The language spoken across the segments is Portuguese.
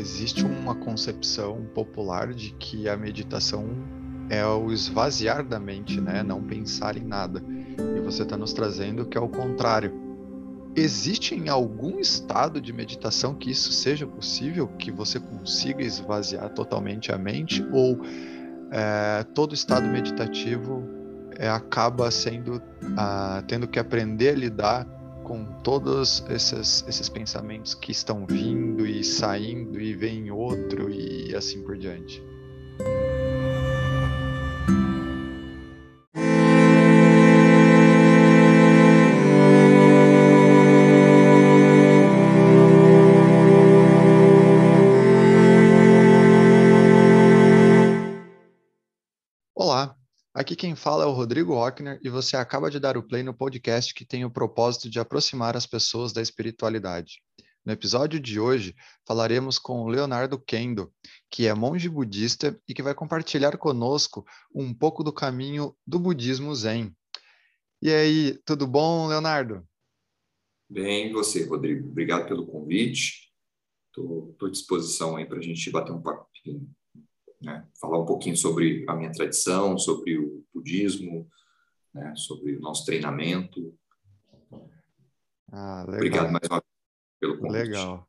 existe uma concepção popular de que a meditação é o esvaziar da mente, né? Não pensar em nada. E você está nos trazendo que é o contrário. Existe em algum estado de meditação que isso seja possível, que você consiga esvaziar totalmente a mente, ou é, todo estado meditativo é, acaba sendo ah, tendo que aprender a lidar com todos esses, esses pensamentos que estão vindo e saindo e vem outro e assim por diante. Quem fala é o Rodrigo Rockner e você acaba de dar o play no podcast que tem o propósito de aproximar as pessoas da espiritualidade. No episódio de hoje, falaremos com o Leonardo Kendo, que é monge budista e que vai compartilhar conosco um pouco do caminho do budismo zen. E aí, tudo bom, Leonardo? Bem, você, Rodrigo? Obrigado pelo convite. Estou à disposição aí para a gente bater um papinho né? falar um pouquinho sobre a minha tradição, sobre o budismo, né? sobre o nosso treinamento. Ah, Obrigado mais uma vez pelo convite. Legal.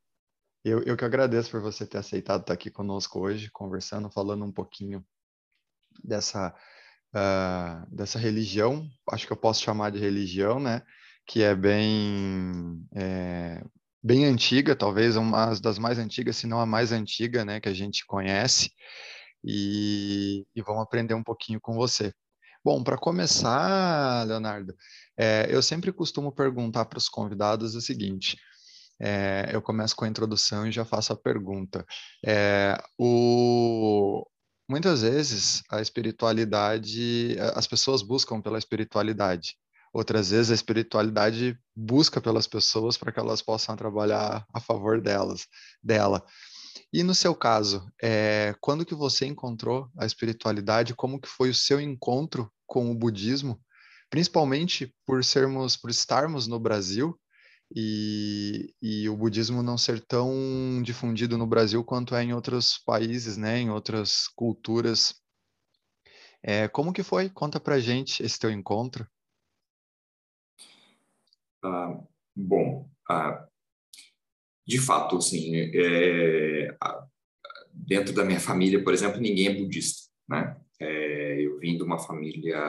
Eu, eu que agradeço por você ter aceitado estar aqui conosco hoje, conversando, falando um pouquinho dessa, uh, dessa religião, acho que eu posso chamar de religião, né? Que é bem, é, bem antiga, talvez uma das mais antigas, se não a mais antiga, né? Que a gente conhece e, e vamos aprender um pouquinho com você. Bom, para começar, Leonardo, é, eu sempre costumo perguntar para os convidados o seguinte: é, eu começo com a introdução e já faço a pergunta. É, o, muitas vezes a espiritualidade, as pessoas buscam pela espiritualidade. Outras vezes a espiritualidade busca pelas pessoas para que elas possam trabalhar a favor delas, dela. E no seu caso, é, quando que você encontrou a espiritualidade? Como que foi o seu encontro com o budismo? Principalmente por sermos, por estarmos no Brasil e, e o budismo não ser tão difundido no Brasil quanto é em outros países, né? Em outras culturas. É, como que foi? Conta pra gente esse teu encontro. Ah, bom, ah, de fato, assim, é, dentro da minha família, por exemplo, ninguém é budista, né? É, eu vim de uma família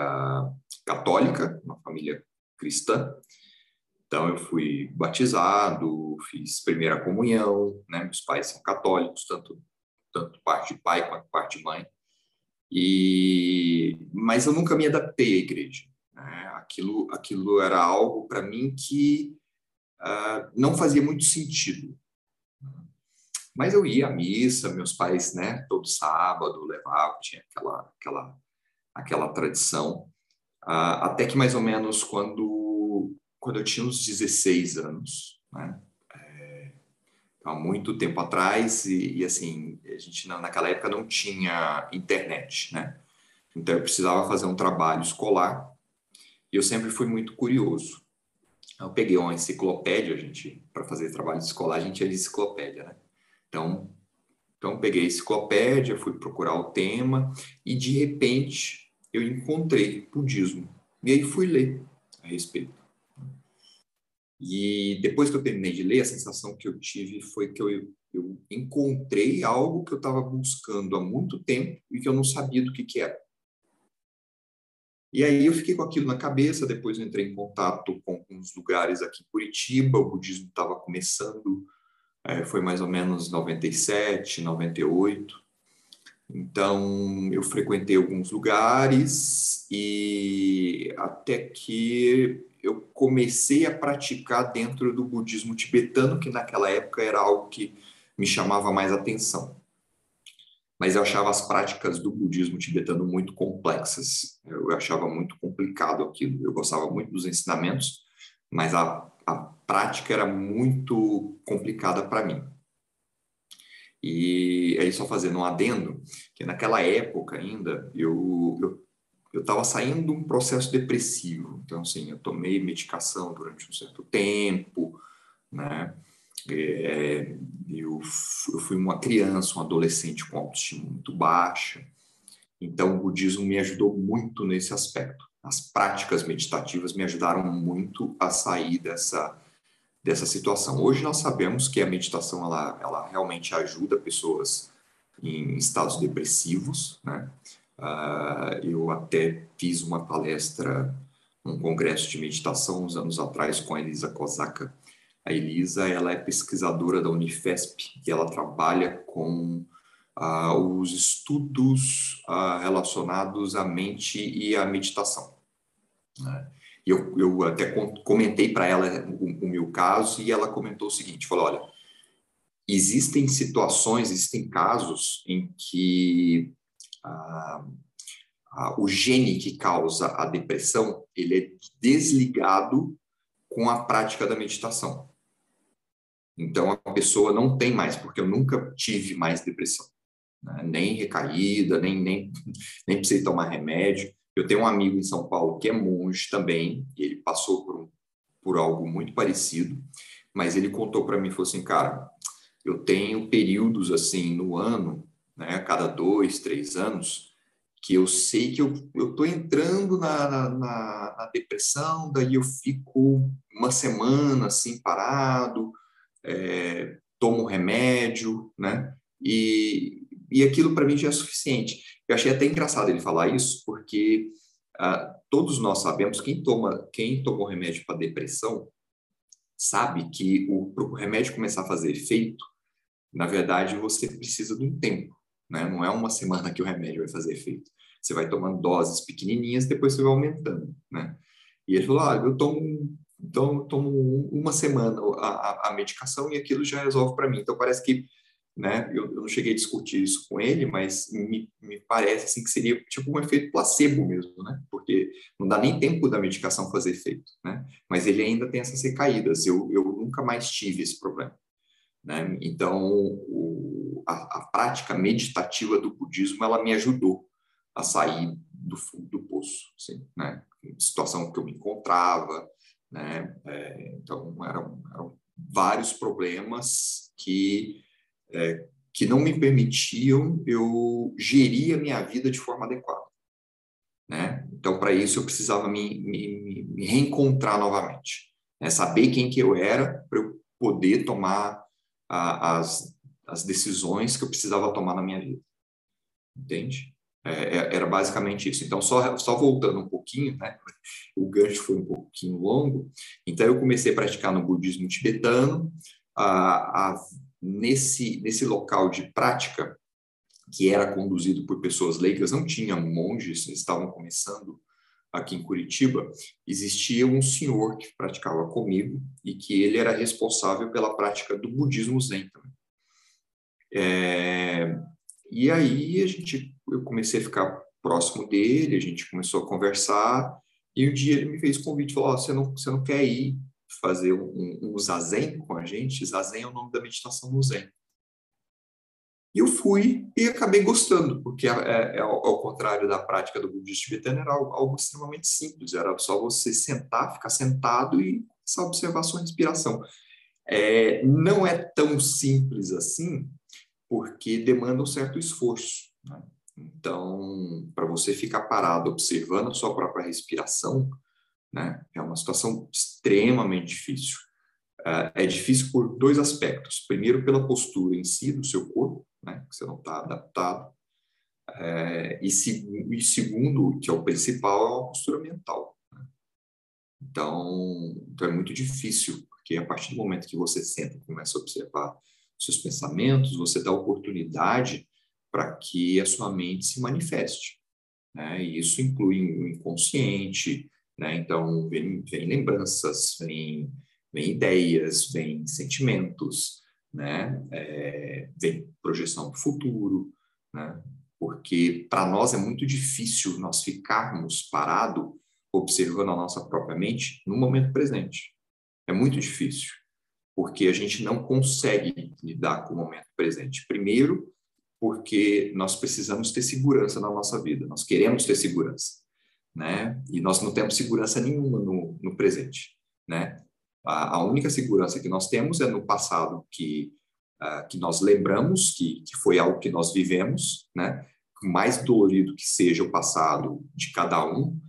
católica, uma família cristã, então eu fui batizado, fiz primeira comunhão, né? Meus pais são católicos, tanto tanto parte de pai quanto parte de mãe. E mas eu nunca me adaptei à igreja. Né? Aquilo aquilo era algo para mim que uh, não fazia muito sentido. Mas eu ia à missa, meus pais, né, todo sábado levavam, tinha aquela, aquela, aquela tradição. Uh, até que mais ou menos quando, quando eu tinha uns 16 anos, né, é, há muito tempo atrás, e, e, assim, a gente naquela época não tinha internet, né? Então eu precisava fazer um trabalho escolar e eu sempre fui muito curioso. Eu peguei uma enciclopédia, a gente, para fazer trabalho escolar, a gente ia de enciclopédia, né? Então, então peguei a enciclopédia, fui procurar o tema e de repente eu encontrei budismo. E aí fui ler a respeito. E depois que eu terminei de ler, a sensação que eu tive foi que eu, eu encontrei algo que eu estava buscando há muito tempo e que eu não sabia do que, que era. E aí eu fiquei com aquilo na cabeça, depois entrei em contato com uns lugares aqui em Curitiba, o budismo estava começando, é, foi mais ou menos 97, 98. Então eu frequentei alguns lugares e até que eu comecei a praticar dentro do budismo tibetano, que naquela época era algo que me chamava mais atenção mas eu achava as práticas do budismo tibetano muito complexas. Eu achava muito complicado aquilo. Eu gostava muito dos ensinamentos, mas a, a prática era muito complicada para mim. E aí, só fazendo um adendo, que naquela época ainda, eu eu estava saindo de um processo depressivo. Então, assim, eu tomei medicação durante um certo tempo, né? É, eu, eu fui uma criança, um adolescente com autoestima muito baixa, então o budismo me ajudou muito nesse aspecto. As práticas meditativas me ajudaram muito a sair dessa dessa situação. Hoje nós sabemos que a meditação ela, ela realmente ajuda pessoas em estados depressivos, né? Uh, eu até fiz uma palestra num congresso de meditação uns anos atrás com a Elisa Kozaka. A Elisa ela é pesquisadora da Unifesp e ela trabalha com uh, os estudos uh, relacionados à mente e à meditação. Né? eu, eu até comentei para ela o, o, meu caso e ela comentou o seguinte, falou, olha, existem situações, existem casos em que ah, ah, o gene que causa a depressão, ele é desligado com a prática da meditação. Então, a pessoa não tem mais, porque eu nunca tive mais depressão. Né? Nem recaída, nem, nem, nem precisei tomar remédio. Eu tenho um amigo em São Paulo que é monge também, e ele passou por, por algo muito parecido, mas ele contou para mim, falou assim, cara, eu tenho períodos assim no ano, né, a cada dois, três anos, que eu sei que eu estou entrando na, na, na, depressão, daí eu fico uma semana assim parado, é, tomo remédio, né? E, e aquilo para mim já é suficiente. Eu achei até engraçado ele falar isso, porque ah, todos nós sabemos, quem toma, quem tomou remédio para depressão, sabe que o, o remédio começar a fazer efeito, na verdade, você precisa de um tempo, né? Não é uma semana que o remédio vai fazer efeito. Você vai tomando doses pequenininhas, depois você vai aumentando, né? E ele falou, ah, eu tomo, então, tomo uma semana a, a, medicação e aquilo já resolve para mim. Então, parece que né? Eu, eu, não cheguei a discutir isso com ele, mas me, me, parece assim que seria tipo um efeito placebo mesmo, né? Porque não dá nem tempo da medicação fazer efeito, né? Mas ele ainda tem essas recaídas. Eu, eu nunca mais tive esse problema, né? Então, o, a, a, prática meditativa do budismo ela me ajudou a sair do fundo do poço, assim, né? Situação que eu me encontrava, né? É, então eram, eram vários problemas que é, que não me permitiam eu gerir a minha vida de forma adequada. Né? Então, para isso, eu precisava me, me, me reencontrar novamente, né? saber quem que eu era para eu poder tomar a, as, as decisões que eu precisava tomar na minha vida. Entende? É, é era basicamente isso. Então, só, só voltando um pouquinho, né? o gancho foi um pouquinho longo. Então, eu comecei a praticar no budismo tibetano. A, a nesse, nesse local de prática, que era conduzido por pessoas leigas, não tinha monges, estavam começando aqui em Curitiba, existia um senhor que praticava comigo e que ele era responsável pela prática do budismo zen. É, e aí a gente, eu comecei a ficar próximo dele, a gente começou a conversar e um dia ele me fez convite, falou: oh, você não, você não quer ir fazer um, um zazen com a gente. Zazen é o nome da meditação no Zen. E eu fui e acabei gostando, porque é, é, é ao, contrário da prática do budismo tibetano, era algo, algo, extremamente simples, era só você sentar, ficar sentado e essa observação e respiração. É, não é tão simples assim, porque demanda um certo esforço. Né? Então, para você ficar parado observando a sua própria respiração, né? É uma situação extremamente difícil. Uh, é difícil por dois aspectos. Primeiro, pela postura em si do seu corpo, né? que você não está adaptado. É, e, se, e, segundo, que é o principal, é uma postura mental. Né? Então, então, é muito difícil, porque a partir do momento que você senta e começa a observar seus pensamentos, você dá oportunidade para que a sua mente se manifeste. Né? E isso inclui o inconsciente, né? Então, vem, vem lembranças, vem, vem ideias, vem sentimentos, né? É, vem projeção do futuro, né? porque para nós é muito difícil nós ficarmos parado observando a nossa própria mente no momento presente. É muito difícil, porque a gente não consegue lidar com o momento presente. Primeiro, porque nós precisamos ter segurança na nossa vida, nós queremos ter segurança né? E nós não temos segurança nenhuma no, no presente, né? A, a única segurança que nós temos é no passado que, uh, que nós lembramos que, que foi algo que nós vivemos, né? mais dolorido que seja o passado de cada um,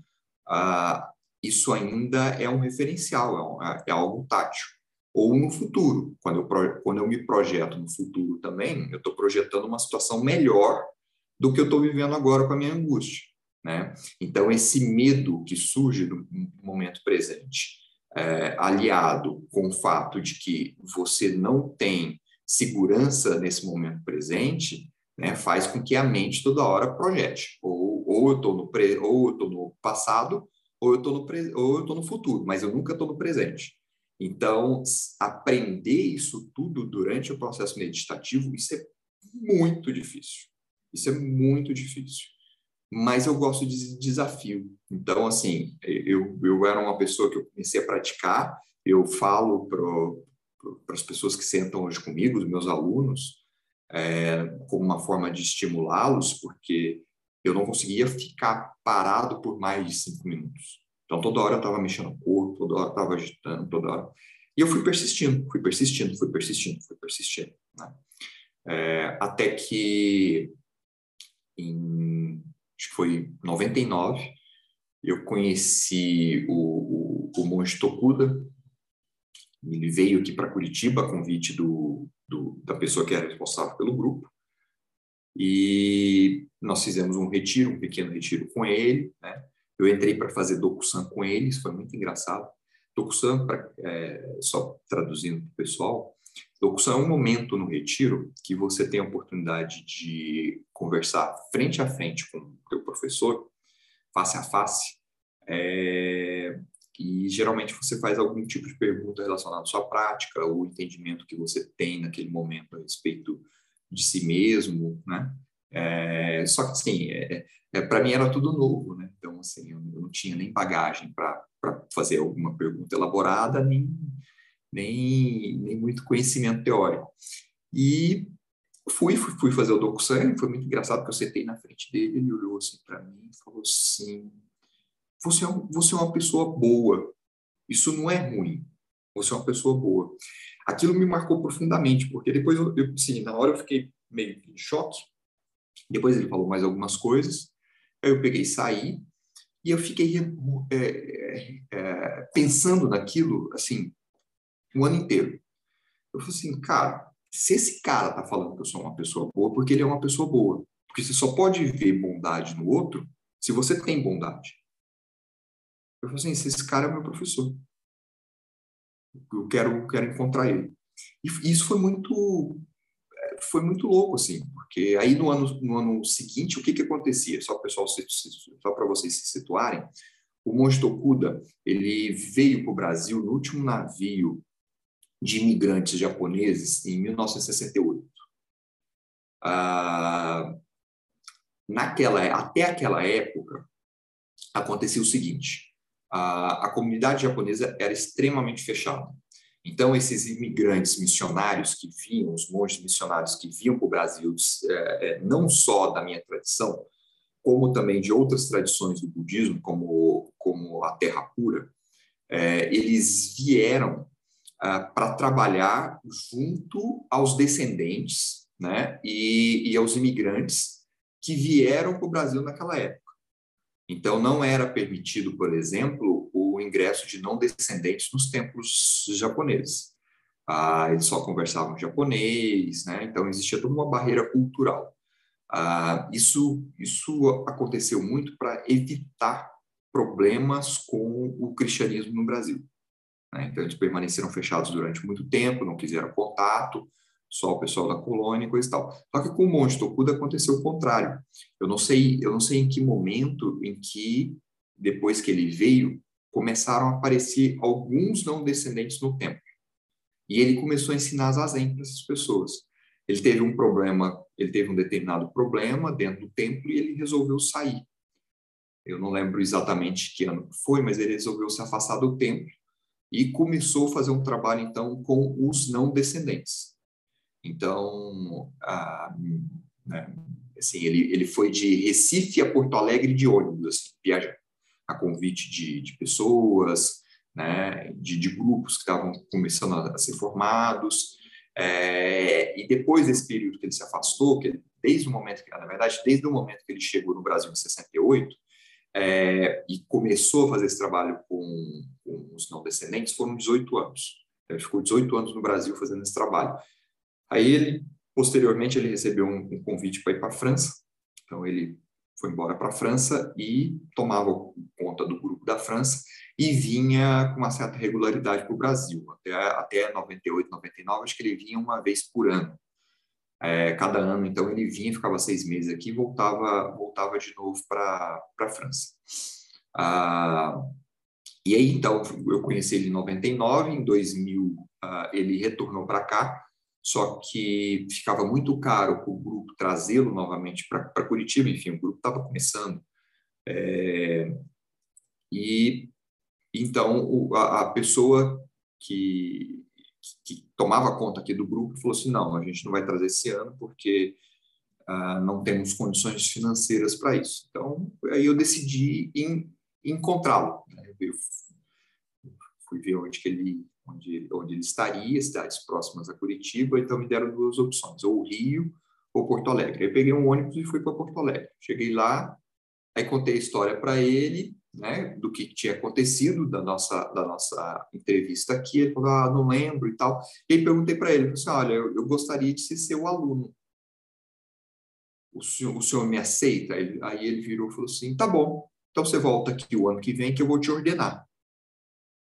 uh, isso ainda é um referencial, é, é, algo tátil. Ou no futuro, quando eu, quando eu me projeto no futuro também, eu estou projetando uma situação melhor do que eu estou vivendo agora com a minha angústia. Né? Então, esse medo que surge no, momento presente, é, aliado com o fato de que você não tem segurança nesse momento presente, né, faz com que a mente toda hora projete. Ou, ou eu estou no, pre, ou eu no passado, ou eu estou no, pre, ou eu no futuro, mas eu nunca estou no presente. Então, aprender isso tudo durante o processo meditativo, isso é muito difícil. Isso é muito difícil. Mas eu gosto de desafio. Então, assim, eu, eu era uma pessoa que eu comecei a praticar, eu falo para as pessoas que sentam hoje comigo, os meus alunos, é, como uma forma de estimulá-los, porque eu não conseguia ficar parado por mais de cinco minutos. Então, toda hora eu estava mexendo o corpo, toda hora eu estava agitando, toda hora. E eu fui persistindo, fui persistindo, fui persistindo, fui persistindo. Né? É, até que, em, acho que foi 99, eu conheci o, o, o monge Tokuda. Ele veio aqui para Curitiba a convite do, do, da pessoa que era responsável pelo grupo. E nós fizemos um retiro, um pequeno retiro com ele. Né? Eu entrei para fazer Dokusan com ele, isso foi muito engraçado. Pra, é, só traduzindo para o pessoal, Dokusan é um momento no retiro que você tem a oportunidade de conversar frente a frente com o teu professor, face a face, é, e geralmente você faz algum tipo de pergunta relacionada à sua prática, o entendimento que você tem naquele momento a respeito de si mesmo, né? É, só que, assim, é, é, para mim era tudo novo, né? Então, assim, eu, não tinha nem bagagem para fazer alguma pergunta elaborada, nem, nem, nem muito conhecimento teórico. E fui, fui, fui fazer o DocuSign, foi muito engraçado porque eu sentei na frente dele, ele olhou assim para mim e falou assim, você é, você é uma pessoa boa. Isso não é ruim. Você é uma pessoa boa. Aquilo me marcou profundamente, porque depois, eu, eu sim, na hora eu fiquei meio em choque. Depois ele falou mais algumas coisas. Aí eu peguei e saí. E eu fiquei é, é, é, pensando naquilo, assim, o ano inteiro. Eu falei assim, cara, se esse cara tá falando que eu sou uma pessoa boa, porque ele é uma pessoa boa. Porque você só pode ver bondade no outro se você tem bondade. Eu falei assim, esse cara é meu professor. Eu quero, quero encontrar ele. E isso foi muito foi muito louco assim, porque aí no ano no ano seguinte o que que acontecia? Só pessoal só para vocês se situarem, o monge Tokuda ele veio para o Brasil no último navio de imigrantes japoneses em 1968. Ah, naquela até aquela época acontecia o seguinte: a, a comunidade japonesa era extremamente fechada. Então, esses imigrantes missionários que vinham, os monges missionários que vinham para o Brasil, é, é, não só da minha tradição, como também de outras tradições do budismo, como, como a Terra Pura, é, eles vieram ah, para trabalhar junto aos descendentes né, e, e aos imigrantes que vieram para o Brasil naquela época. Então, não era permitido, por exemplo, o ingresso de não descendentes nos templos japoneses. Ah, eles só conversavam japonês, né? então existia toda uma barreira cultural. Ah, isso, isso aconteceu muito para evitar problemas com o cristianismo no Brasil. Né? Então, eles permaneceram fechados durante muito tempo, não quiseram contato, só o pessoal da colônia e coisa e tal. Só que com o Monte Tokuda aconteceu o contrário. Eu não sei, eu não sei em que momento em que depois que ele veio começaram a aparecer alguns não descendentes no templo. E ele começou a ensinar zazen para essas pessoas. Ele teve um problema, ele teve um determinado problema dentro do templo e ele resolveu sair. Eu não lembro exatamente que ano foi, mas ele resolveu se afastar do templo e começou a fazer um trabalho então com os não descendentes. Então, a, né, assim, ele, ele foi de Recife a Porto Alegre de ônibus, assim, viajando, a convite de, de pessoas, né, de, de grupos que estavam começando a, ser formados. É, e depois desse período que ele se afastou, que desde o momento que, na verdade, desde o momento que ele chegou no Brasil em 68 é, e começou a fazer esse trabalho com, com os não descendentes, foram 18 anos. Ele ficou 18 anos no Brasil fazendo esse trabalho. Aí ele, posteriormente, ele recebeu um, um convite para ir para a França. Então ele foi embora para a França e tomava conta do grupo da França e vinha com uma certa regularidade para o Brasil. Até, até 98, 99, acho que ele vinha uma vez por ano. É, cada ano, então, ele vinha, ficava seis meses aqui e voltava, voltava de novo para a França. Ah, e aí, então, eu conheci ele em 99, em 2000 ah, ele retornou para cá, só que ficava muito caro para o grupo trazê-lo novamente para Curitiba, enfim, o grupo estava começando. É, e então o, a, a, pessoa que, que, tomava conta aqui do grupo falou assim: não, a gente não vai trazer esse ano porque ah, não temos condições financeiras para isso. Então, aí eu decidi encontrá-lo. Né? Eu fui ver onde que ele onde, onde ele estaria, cidades próximas a Curitiba, então me deram duas opções, ou Rio ou Porto Alegre. Eu peguei um ônibus e fui para Porto Alegre. Cheguei lá, aí contei a história para ele, né, do que tinha acontecido da nossa da nossa entrevista aqui. Ele falou, ah, não lembro e tal. E aí perguntei para ele, assim, olha, eu, eu, gostaria de ser seu aluno. O senhor, o senhor me aceita? Aí ele virou e falou assim, tá bom. Então você volta aqui o ano que vem que eu vou te ordenar.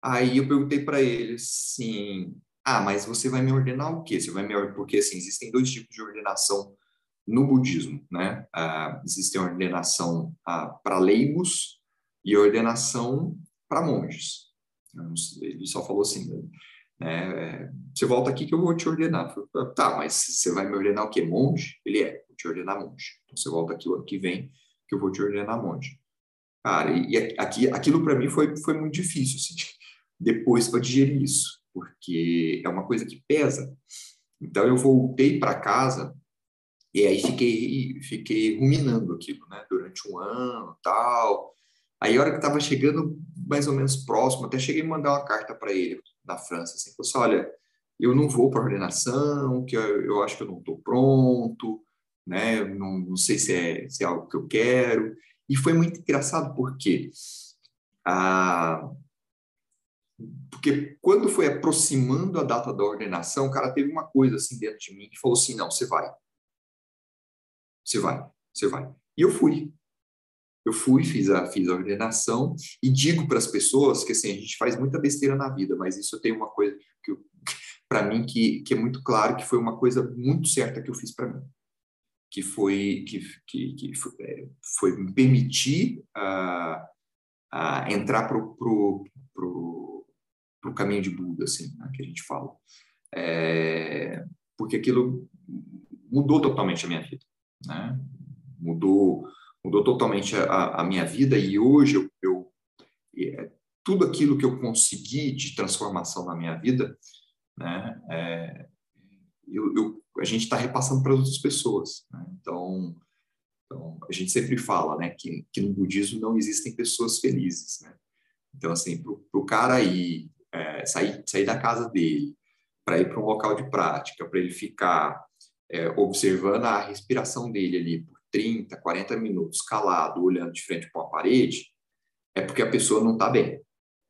Aí eu perguntei para ele assim: "Ah, mas você vai me ordenar o quê? Você vai me porque assim, existem dois tipos de ordenação no budismo, né? Ah, existe a ordenação ah, para leigos e a ordenação para monges. Ele só falou assim, né? Você volta aqui que eu vou te ordenar. Falei, tá, mas você vai me ordenar o quê? Monge? Ele é, vou te ordenar monge. Então você volta aqui o ano que vem que eu vou te ordenar monge. Cara, e, aqui, aquilo para mim foi, foi muito difícil, assim depois para digerir isso, porque é uma coisa que pesa. Então eu voltei para casa e aí fiquei fiquei ruminando aquilo, né, durante um ano, tal. Aí a hora que estava chegando mais ou menos próximo, até cheguei a mandar uma carta para ele na França, assim, falou assim, olha, eu não vou para ordenação, que eu, eu, acho que eu não estou pronto, né? Não, não sei se é, se é algo que eu quero. E foi muito engraçado porque a, porque quando foi aproximando a data da ordenação, o cara teve uma coisa assim dentro de mim que falou assim: não, você vai. Você vai, você vai. E eu fui. Eu fui, fiz a, fiz a ordenação e digo para as pessoas que assim, a gente faz muita besteira na vida, mas isso tem uma coisa que para mim que, que é muito claro que foi uma coisa muito certa que eu fiz para mim que foi que, que, que foi, é, foi, me permitir uh, uh, entrar pro, pro, pro para o caminho de Buda, assim, né, que a gente fala. É, porque aquilo mudou totalmente a minha vida, né? Mudou, mudou totalmente a, a minha vida e hoje eu, eu é, tudo aquilo que eu consegui de transformação na minha vida, né? É, eu, eu, a gente está repassando para outras pessoas. Né? Então, então, a gente sempre fala, né, que, que no budismo não existem pessoas felizes, né? Então, assim, para o cara ir é, sair, sair da casa dele para ir para um local de prática, para ele ficar é, observando a respiração dele ali por 30, 40 minutos, calado, olhando de frente para uma parede, é porque a pessoa não está bem.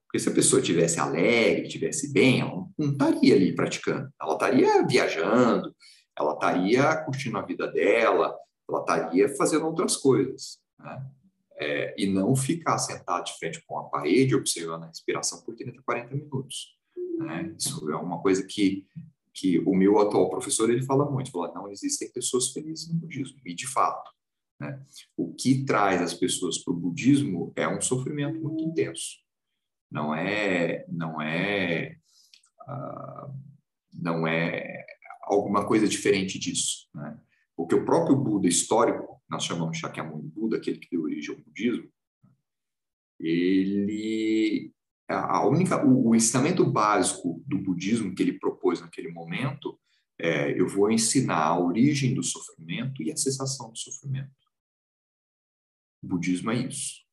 Porque se a pessoa tivesse alegre, tivesse bem, ela não estaria ali praticando. Ela estaria viajando, ela estaria curtindo a vida dela, ela estaria fazendo outras coisas. Né? É, e não ficar sentado de frente com a parede observando a respiração por 30, 40 minutos. Né? Isso é uma coisa que, que o meu atual professor ele fala muito, fala, não existem pessoas felizes no budismo, e de fato. Né? O que traz as pessoas para o budismo é um sofrimento muito intenso. Não é, não é, uh, não é alguma coisa diferente disso. Né? Porque o próprio Buda histórico, nós chamamos Shakyamuni Buda, aquele que deu origem ao budismo, ele a única o, o ensinamento básico do budismo que ele propôs naquele momento é eu vou ensinar a origem do sofrimento e a cessação do sofrimento. O budismo é isso.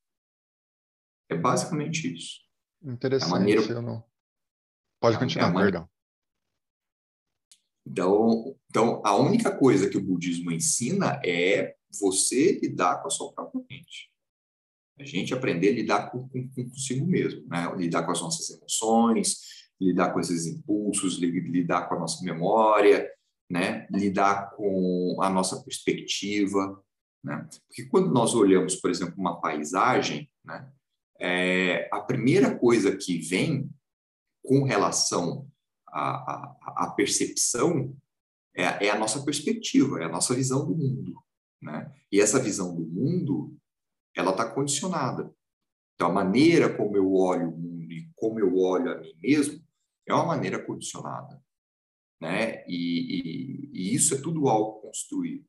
É basicamente isso. Interessante. A maneira... Pode é continuar, é perdão. Então, então, a única coisa que o budismo ensina é você lidar com a sua própria mente. A gente aprender a lidar com, com, com consigo mesmo, né? lidar com as nossas emoções, lidar com esses impulsos, lidar com a nossa memória, né? lidar com a nossa perspectiva. Né? Porque quando nós olhamos, por exemplo, uma paisagem, né? É, a primeira coisa que vem com relação à, à percepção é, é, a nossa perspectiva, é a nossa visão do mundo. Né? E essa visão do mundo, ela está condicionada. Então, a maneira como eu olho o mundo e como eu olho a mim mesmo é uma maneira condicionada. Né? E, e, e isso é tudo algo construído.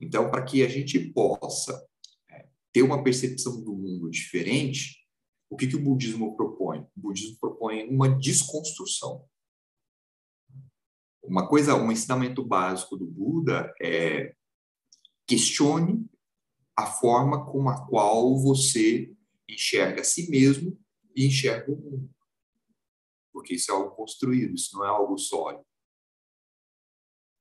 Então, para que a gente possa é, ter uma percepção do mundo diferente, o que, que o budismo propõe? O budismo propõe uma desconstrução. Uma coisa, um ensinamento básico do Buda é questione a forma com a qual você enxerga a si mesmo e enxerga o mundo. Porque isso é algo construído, isso não é algo sólido.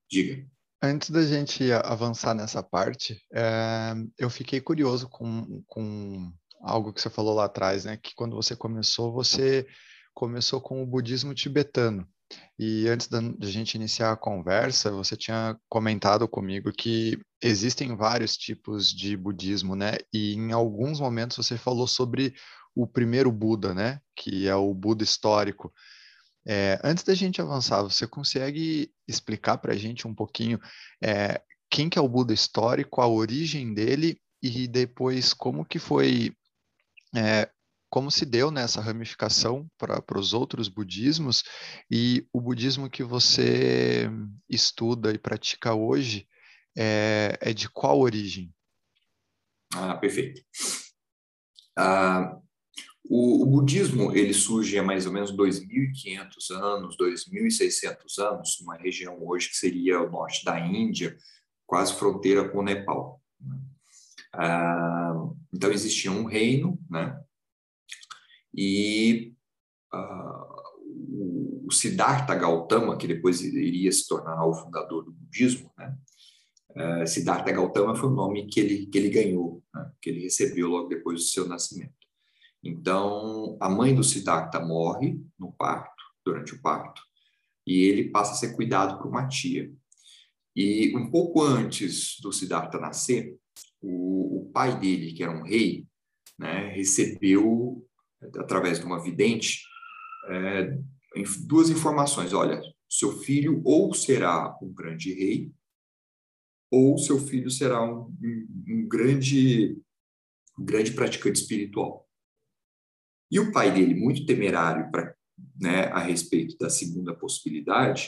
Diga. Antes da gente avançar nessa parte, é, eu fiquei curioso com, com algo que você falou lá atrás, né? Que quando você começou, você começou com o budismo tibetano. E antes da, gente iniciar a conversa, você tinha comentado comigo que existem vários tipos de budismo, né? E em alguns momentos você falou sobre o primeiro Buda, né? Que é o Buda histórico. É, antes da gente avançar, você consegue explicar para a gente um pouquinho é, quem que é o Buda histórico, a origem dele e depois como que foi, é, como se deu nessa ramificação para os outros budismos e o budismo que você estuda e pratica hoje é, é de qual origem? Ah, perfeito. Ah, o, o, budismo ele surge há mais ou menos 2.500 anos, 2.600 anos, uma região hoje que seria o norte da Índia, quase fronteira com o Nepal. Né? Ah, então existia um reino, né? E ah, o Siddhartha Gautama, que depois iria se tornar o fundador do budismo, né? Uh, Siddhartha Gautama foi o nome que ele, que ele ganhou, né? que ele recebeu logo depois do seu nascimento. Então, a mãe do Siddhartha morre no parto, durante o parto, e ele passa a ser cuidado por uma tia. E um pouco antes do Siddhartha nascer, o, o pai dele, que era um rei, né, recebeu, através de uma vidente, é, duas informações. Olha, seu filho ou será um grande rei, ou seu filho será um, um, um grande, um grande praticante espiritual. E o pai dele, muito temerário pra, né, a respeito da segunda possibilidade,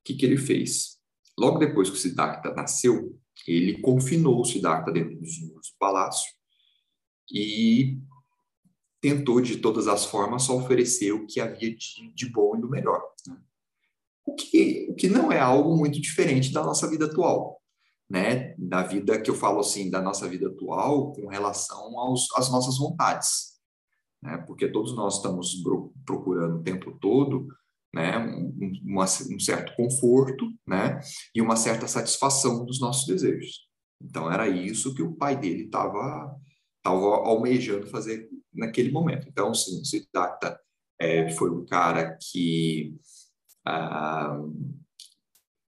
o que, que ele fez? Logo depois que o Siddhartha nasceu, ele confinou o Siddhartha dentro dos muros do palácio e tentou, de todas as formas, só oferecer o que havia de, de bom e do melhor. Né? O, que, o que não é algo muito diferente da nossa vida atual. Né, da vida que eu falo assim, da nossa vida atual com relação aos, às nossas vontades né? porque todos nós estamos procurando o tempo todo né, um, uma, um certo conforto né, e uma certa satisfação dos nossos desejos. Então, era isso que o pai dele estava tava almejando fazer naquele momento. Então, sim, Siddhartha é, foi um cara que ah,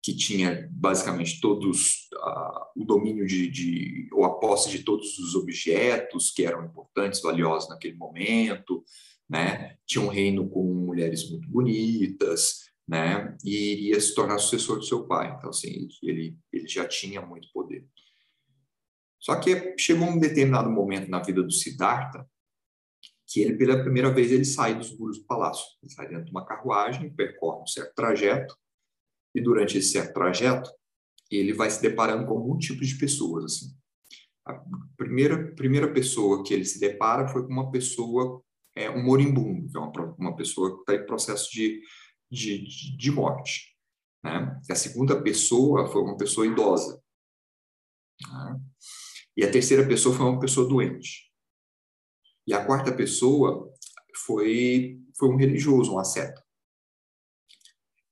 que tinha basicamente todos uh, o domínio de, de, ou a posse de todos os objetos que eram importantes, valiosos naquele momento, né? Tinha um reino com mulheres muito bonitas, né? E iria se tornar sucessor do seu pai. Então, assim, ele, ele já tinha muito poder. Só que chegou um determinado momento na vida do Siddhartha que ele, pela primeira vez, ele sai dos muros do palácio. Ele sai dentro de uma carruagem, percorre um certo trajeto, e durante esse certo trajeto, ele vai se deparando com algum tipo de pessoas. Assim. A primeira, primeira pessoa que ele se depara foi com uma pessoa, é, um moribundo, que é uma, uma pessoa que está em processo de, de, de morte. Né? A segunda pessoa foi uma pessoa idosa. Né? E a terceira pessoa foi uma pessoa doente. E a quarta pessoa foi, foi um religioso, um asceta.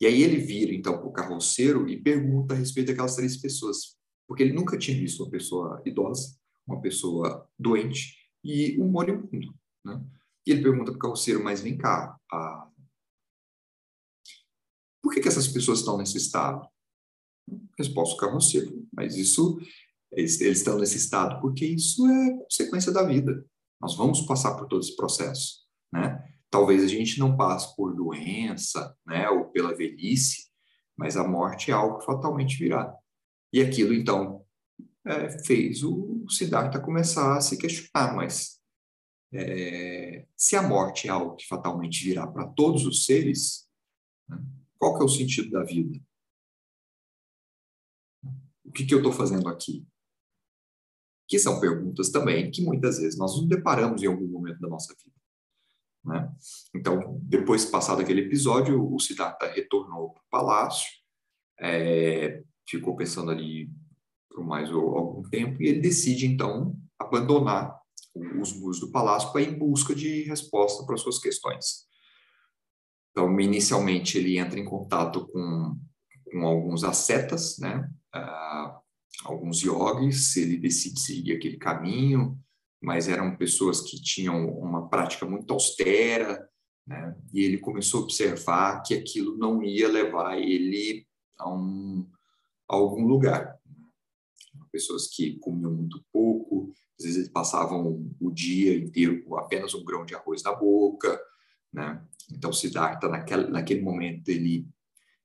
E aí ele vira, então, para o carroceiro e pergunta a respeito daquelas três pessoas, porque ele nunca tinha visto uma pessoa idosa, uma pessoa doente e um moribundo. Né? E ele pergunta para o carroceiro, mas vem cá, a... por que, que essas pessoas estão nesse estado? Resposta do carroceiro, mas isso, eles, eles estão nesse estado porque isso é consequência da vida. Nós vamos passar por todo esse processo, né? Talvez a gente não passe por doença, né, ou pela velhice, mas a morte é algo que fatalmente virá. E aquilo, então, é, fez o Siddhartha começar a se questionar, mas é, se a morte é algo que fatalmente virá para todos os seres, né, qual que é o sentido da vida? O que, que eu estou fazendo aqui? Que são perguntas também que muitas vezes nós nos deparamos em algum momento da nossa vida. Né? Então, depois passado aquele episódio, o Siddhartha retornou para o palácio, é, ficou pensando ali por mais algum tempo e ele decide então abandonar os muros do palácio para ir em busca de resposta para suas questões. Então, inicialmente ele entra em contato com, com alguns ascetas, né? Uh, alguns yogis, ele decide seguir aquele caminho, mas eram pessoas que tinham uma prática muito austera, né? e ele começou a observar que aquilo não ia levar ele a, um, a algum lugar. Pessoas que comiam muito pouco, às vezes passavam o dia inteiro com apenas um grão de arroz na boca, né? Então, Siddhartha, naquele momento, ele,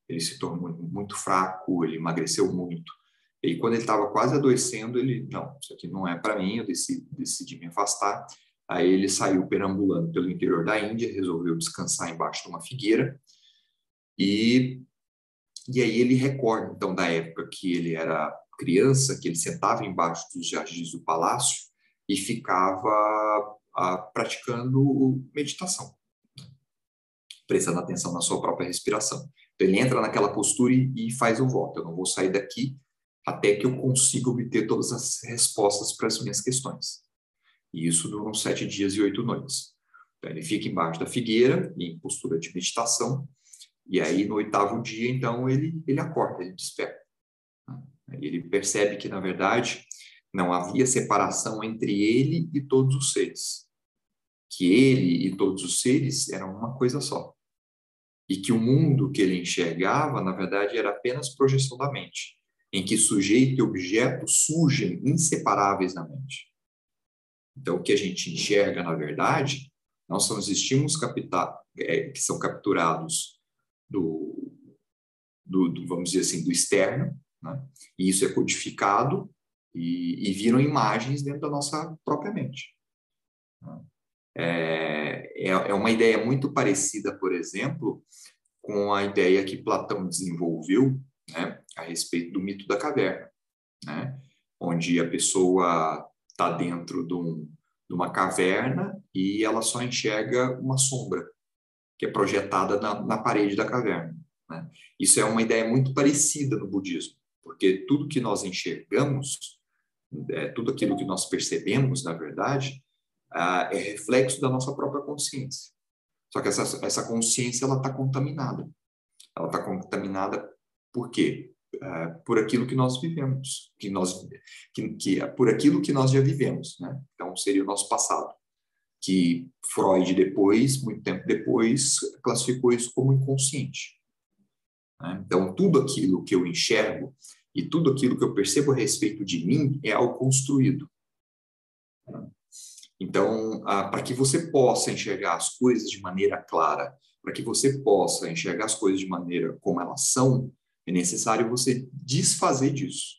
ele se tornou muito fraco, ele emagreceu muito, e quando ele estava quase adoecendo, ele, não, isso aqui não é para mim, eu decidi, decidi me afastar. Aí ele saiu perambulando pelo interior da Índia, resolveu descansar embaixo de uma figueira. E, e aí ele recorda, então, da época que ele era criança, que ele sentava embaixo dos jardins do palácio e ficava a, praticando meditação, prestando atenção na sua própria respiração. Então, ele entra naquela postura e, e faz o voto: eu não vou sair daqui até que eu consiga obter todas as respostas para as minhas questões. E isso duram sete dias e oito noites. Então, ele fica embaixo da figueira, em postura de meditação, e aí no oitavo dia, então, ele, ele acorda, ele desperta. Ele percebe que, na verdade, não havia separação entre ele e todos os seres. Que ele e todos os seres eram uma coisa só. E que o mundo que ele enxergava, na verdade, era apenas projeção da mente em que sujeito e objeto surgem inseparáveis na mente. Então, o que a gente enxerga, na verdade, não são os estímulos é, que são capturados do, do, do, vamos dizer assim, do externo, né? e isso é codificado e, e viram imagens dentro da nossa própria mente. Né? É, é, uma ideia muito parecida, por exemplo, com a ideia que Platão desenvolveu né, a respeito do mito da caverna, né, onde a pessoa está dentro de, um, de, uma caverna e ela só enxerga uma sombra que é projetada na, na parede da caverna. Né? Isso é uma ideia muito parecida no budismo, porque tudo que nós enxergamos, é, tudo aquilo que nós percebemos, na verdade, ah, é reflexo da nossa própria consciência. Só que essa, essa consciência ela está contaminada. Ela está contaminada por quê? Uh, por aquilo que nós vivemos, que nós, que, que, por aquilo que nós já vivemos, né? Então seria o nosso passado, que Freud depois, muito tempo depois, classificou isso como inconsciente. Né? Então tudo aquilo que eu enxergo e tudo aquilo que eu percebo a respeito de mim é algo construído. Então, uh, para que você possa enxergar as coisas de maneira clara, para que você possa enxergar as coisas de maneira como elas são, é necessário você desfazer disso.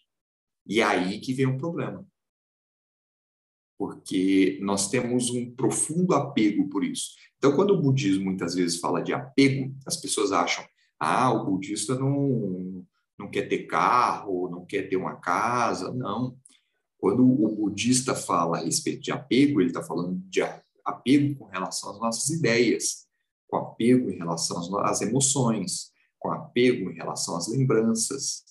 E é aí que vem o problema. Porque nós temos um profundo apego por isso. Então, quando o budismo muitas vezes fala de apego, as pessoas acham: ah, o budista não, não quer ter carro, não quer ter uma casa. Não. Quando o budista fala a respeito de apego, ele está falando de apego com relação às nossas ideias, com apego em relação às emoções, com apego em relação às lembranças,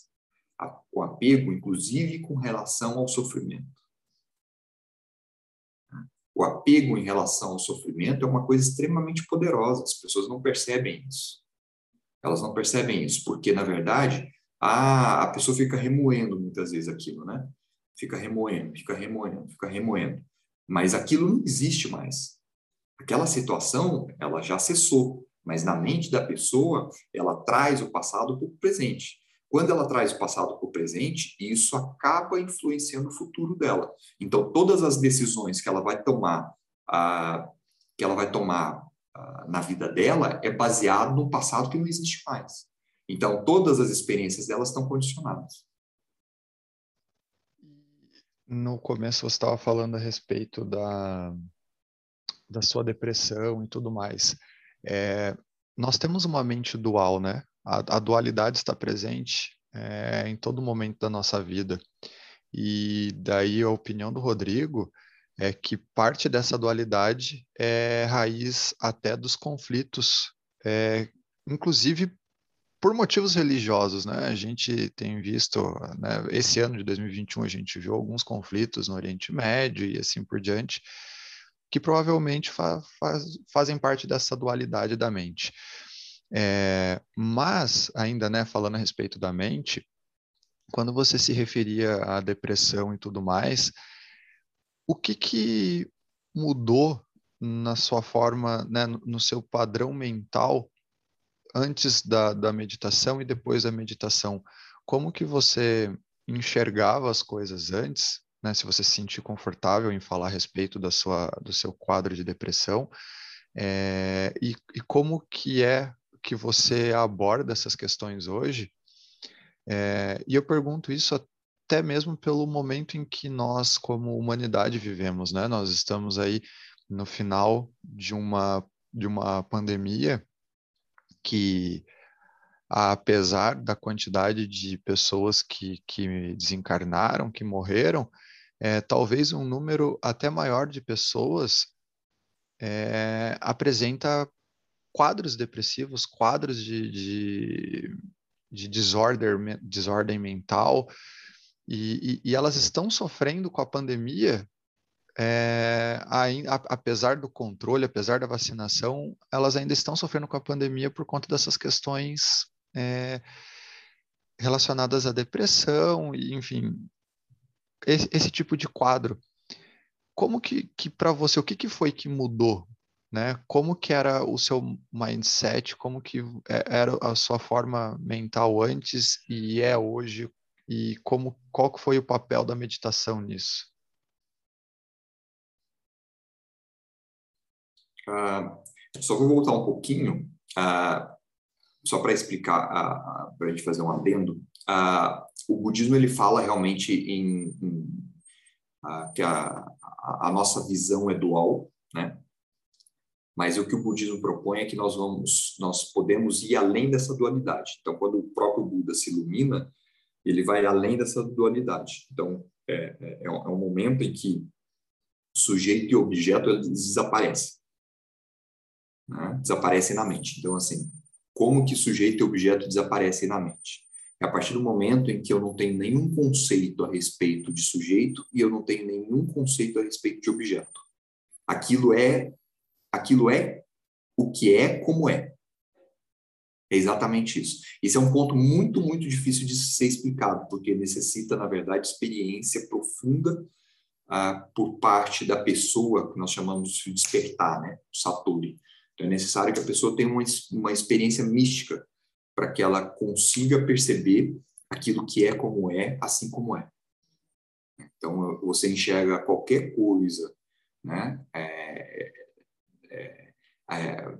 com apego, inclusive, com relação ao sofrimento. o apego em relação ao sofrimento é uma coisa extremamente poderosa. As pessoas não percebem isso. Elas não percebem isso, porque, na verdade, a, a pessoa fica remoendo muitas vezes aquilo, né? Fica remoendo, fica remoendo, fica remoendo. Mas aquilo não existe mais. Aquela situação, ela já cessou, mas na mente da pessoa, ela traz o passado para o presente. Quando ela traz o passado para o presente, isso acaba influenciando o futuro dela. Então, todas as decisões que ela vai tomar, ah, que ela vai tomar ah, na vida dela, é baseado no passado que não existe mais. Então, todas as experiências delas estão condicionadas. No começo você estava falando a respeito da, da sua depressão e tudo mais. É, nós temos uma mente dual, né? A, a dualidade está presente é, em todo momento da nossa vida. E daí a opinião do Rodrigo é que parte dessa dualidade é raiz até dos conflitos, é, inclusive por motivos religiosos, né? A gente tem visto, né, esse ano de 2021 a gente viu alguns conflitos no Oriente Médio e assim por diante, que provavelmente fa faz, fazem parte dessa dualidade da mente. É, mas, ainda né, falando a respeito da mente, quando você se referia à depressão e tudo mais, o que, que mudou na sua forma, né, no seu padrão mental antes da, da meditação e depois da meditação? Como que você enxergava as coisas antes, né, se você se sentir confortável em falar a respeito da sua, do seu quadro de depressão, é, e, e como que é que você aborda essas questões hoje. É, e eu pergunto isso até mesmo pelo momento em que nós, como humanidade, vivemos, né? Nós estamos aí no final de uma, de uma pandemia que, apesar da quantidade de pessoas que, que desencarnaram, que morreram, é, talvez um número até maior de pessoas é, apresenta quadros depressivos, quadros de, de, de disorder, desordem mental, e, e, e, elas estão sofrendo com a pandemia, é, ainda, apesar do controle, apesar da vacinação, elas ainda estão sofrendo com a pandemia por conta dessas questões é, relacionadas à depressão, enfim, esse, esse, tipo de quadro. Como que, que para você, o que, que foi que mudou né? Como que era o seu mindset, como que é, era a sua forma mental antes e é hoje e como qual que foi o papel da meditação nisso? Uh, só vou voltar um pouquinho, uh, só para explicar, para a gente fazer um adendo. o budismo ele fala realmente em, em que a, a, nossa visão é dual, né? Mas o que o budismo propõe é que nós vamos, nós podemos ir além dessa dualidade. Então, quando o próprio Buda se ilumina, ele vai além dessa dualidade. Então, é, é, é um é momento em que sujeito e objeto desaparecem, né? desaparecem na mente. Então, assim, como que sujeito e objeto desaparecem na mente? É a partir do momento em que eu não tenho nenhum conceito a respeito de sujeito e eu não tenho nenhum conceito a respeito de objeto. Aquilo é aquilo é o que é como é. É exatamente isso. Esse é um ponto muito, muito difícil de ser explicado, porque necessita, na verdade, experiência profunda ah, por parte da pessoa, que nós chamamos de despertar, né? O Satori. Então, é necessário que a pessoa tenha uma, uma experiência mística para que ela consiga perceber aquilo que é como é, assim como é. Então, você enxerga qualquer coisa, né? É, é, é,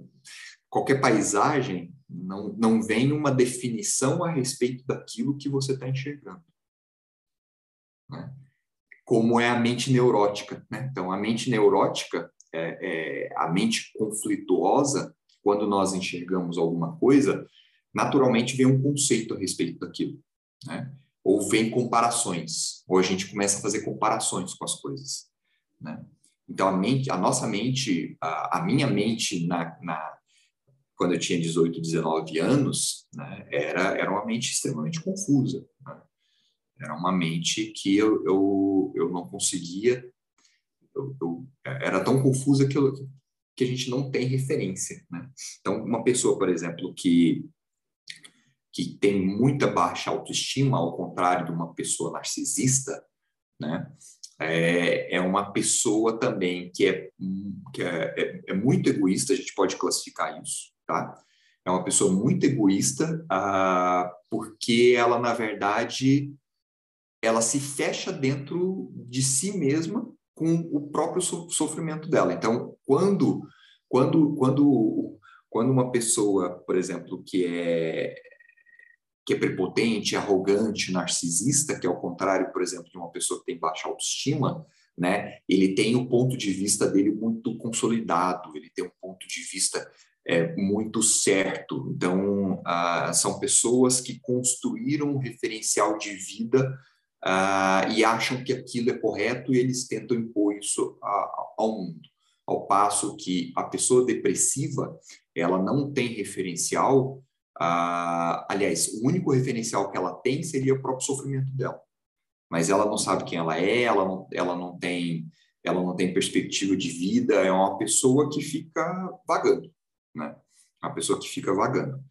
qualquer paisagem não, não vem uma definição a respeito daquilo que você está enxergando. Né? Como é a mente neurótica. Né? Então, a mente neurótica, é, é, a mente conflituosa, quando nós enxergamos alguma coisa, naturalmente vem um conceito a respeito daquilo. Né? Ou vem comparações, ou a gente começa a fazer comparações com as coisas. Né? Então, a, mente, a nossa mente, a, a minha mente, na, na, quando eu tinha 18, 19 anos, né, era, era uma mente extremamente confusa. Né? Era uma mente que eu, eu, eu não conseguia, eu, eu, era tão confusa que, eu, que a gente não tem referência. Né? Então, uma pessoa, por exemplo, que, que tem muita baixa autoestima, ao contrário de uma pessoa narcisista, né? é, é uma pessoa também que, é, que é, é, é, muito egoísta, a gente pode classificar isso, tá? É uma pessoa muito egoísta, ah, porque ela, na verdade, ela se fecha dentro de si mesma com o próprio sofrimento dela. Então, quando, quando, quando, quando uma pessoa, por exemplo, que é que é prepotente, arrogante, narcisista, que é o contrário, por exemplo, de uma pessoa que tem baixa autoestima, né? Ele tem o ponto de vista dele muito consolidado, ele tem um ponto de vista é, muito certo. Então, ah, são pessoas que construíram um referencial de vida ah, e acham que aquilo é correto e eles tentam impor isso a, ao mundo. Ao passo que a pessoa depressiva, ela não tem referencial ah, aliás, o único referencial que ela tem seria o próprio sofrimento dela. Mas ela não sabe quem ela é, ela não, ela não tem ela não tem perspectiva de vida, é uma pessoa que fica vagando, né? Uma pessoa que fica vagando.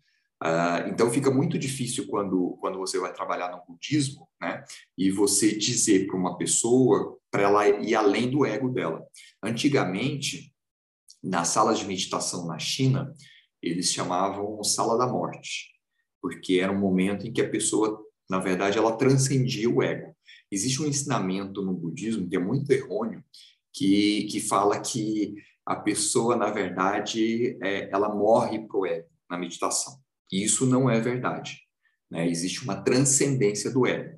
Uh, então fica muito difícil quando, quando você vai trabalhar no budismo, né? E você dizer para uma pessoa para ela ir além do ego dela. Antigamente, nas salas de meditação na China, eles chamavam sala da morte, porque era um momento em que a pessoa, na verdade, ela transcendia o ego. Existe um ensinamento no budismo que é muito errôneo, que, que fala que a pessoa, na verdade, é, ela morre para o ego na meditação. Isso não é verdade. Né? Existe uma transcendência do ego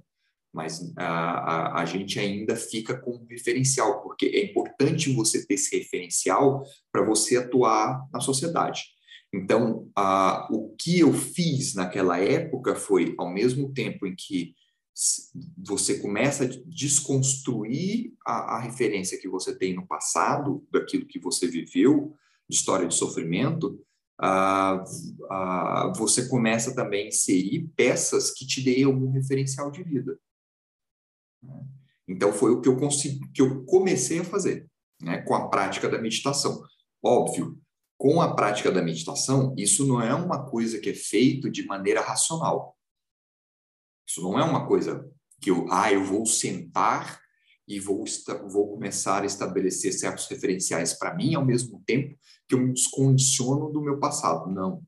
mas a, a, a, gente ainda fica com um referencial, porque é importante você ter esse referencial para você atuar na sociedade. Então, a, o que eu fiz naquela época foi, ao mesmo tempo em que você começa a desconstruir a, a referência que você tem no passado, daquilo que você viveu, de história de sofrimento, ah, ah, você começa também a inserir peças que te deem algum referencial de vida. Então, foi o que eu, consegui, que eu comecei a fazer né, com a prática da meditação. Óbvio, com a prática da meditação, isso não é uma coisa que é feito de maneira racional. Isso não é uma coisa que eu, ah, eu vou sentar e vou, vou começar a estabelecer certos referenciais para mim ao mesmo tempo que eu me descondiciono do meu passado. Não.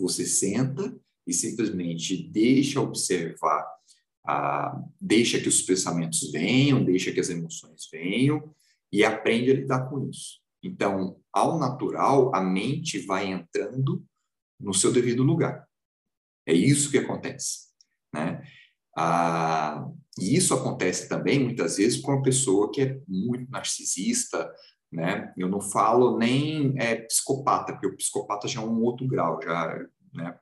Você senta e simplesmente deixa observar, ah, deixa que os pensamentos venham, deixa que as emoções venham e aprende a lidar com isso. Então, ao natural, a mente vai entrando no seu devido lugar. É isso que acontece, né? Ah, e isso acontece também muitas vezes com uma pessoa que é muito narcisista, né? Eu não falo nem é, psicopata, porque o psicopata já é um outro grau, já, né?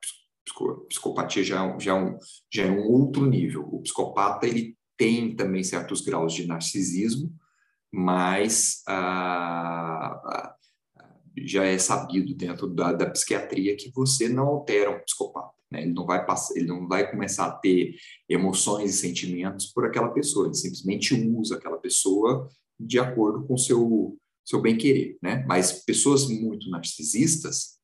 Psicopatia já, já, é um, já é um outro nível. O psicopata ele tem também certos graus de narcisismo, mas ah, ah, já é sabido dentro da, da, psiquiatria que você não altera um psicopata. Né? Ele, não vai passar, ele não vai começar a ter emoções e sentimentos por aquela pessoa, ele simplesmente usa aquela pessoa de acordo com seu, seu bem-querer. Né? Mas pessoas muito narcisistas,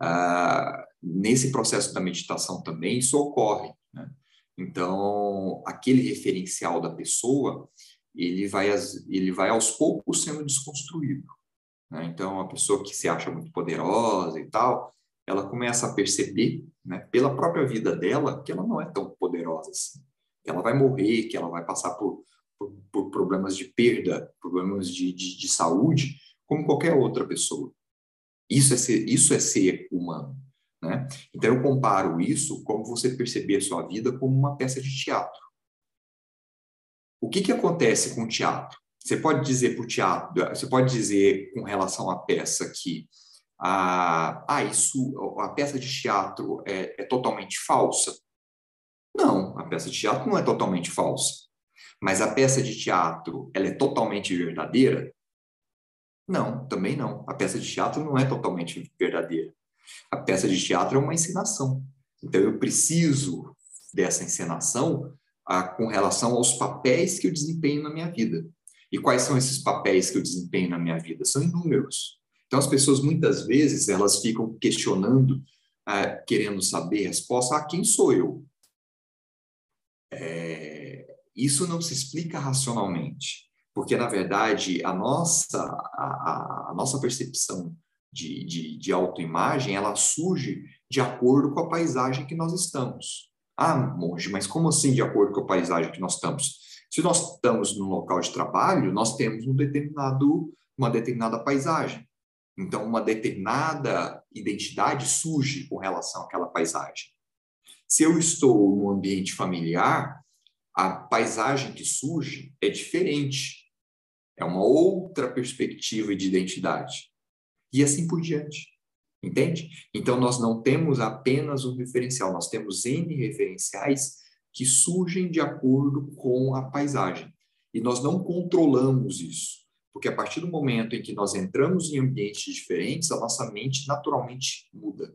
ah, nesse processo da meditação também, isso ocorre. Né? Então, aquele referencial da pessoa ele vai, ele vai aos poucos sendo desconstruído. Né? Então, a pessoa que se acha muito poderosa e tal, ela começa a perceber, né, pela própria vida dela, que ela não é tão poderosa assim. Que ela vai morrer, que ela vai passar por, por, por problemas de perda, problemas de, de, de, saúde, como qualquer outra pessoa. Isso é ser, isso é ser humano. Né? Então, eu comparo isso como você perceber a sua vida como uma peça de teatro. O que, que acontece com o teatro? Você pode dizer para teatro, você pode dizer com relação à peça que ah, ah isso, a peça de teatro é, é totalmente falsa? Não, a peça de teatro não é totalmente falsa. Mas a peça de teatro, ela é totalmente verdadeira? Não, também não. A peça de teatro não é totalmente verdadeira. A peça de teatro é uma encenação. Então eu preciso dessa encenação com relação aos papéis que eu desempenho na minha vida. E quais são esses papéis que eu desempenho na minha vida? São inúmeros. Então, as pessoas, muitas vezes, elas ficam questionando, ah, querendo saber resposta, ah, quem sou eu? É, isso não se explica racionalmente, porque, na verdade, a nossa, a, a nossa percepção de, de, de autoimagem, ela surge de acordo com a paisagem que nós estamos. Ah, monge, mas como assim de acordo com a paisagem que nós estamos? Se nós estamos no local de trabalho, nós temos um determinado, uma determinada paisagem. Então, uma determinada identidade surge com relação àquela paisagem. Se eu estou no ambiente familiar, a paisagem que surge é diferente. É uma outra perspectiva de identidade. E assim por diante. Entende? Então, nós não temos apenas um referencial, nós temos N referenciais que surgem de acordo com a paisagem. E nós não controlamos isso, porque a partir do momento em que nós entramos em ambientes diferentes, a nossa mente naturalmente muda.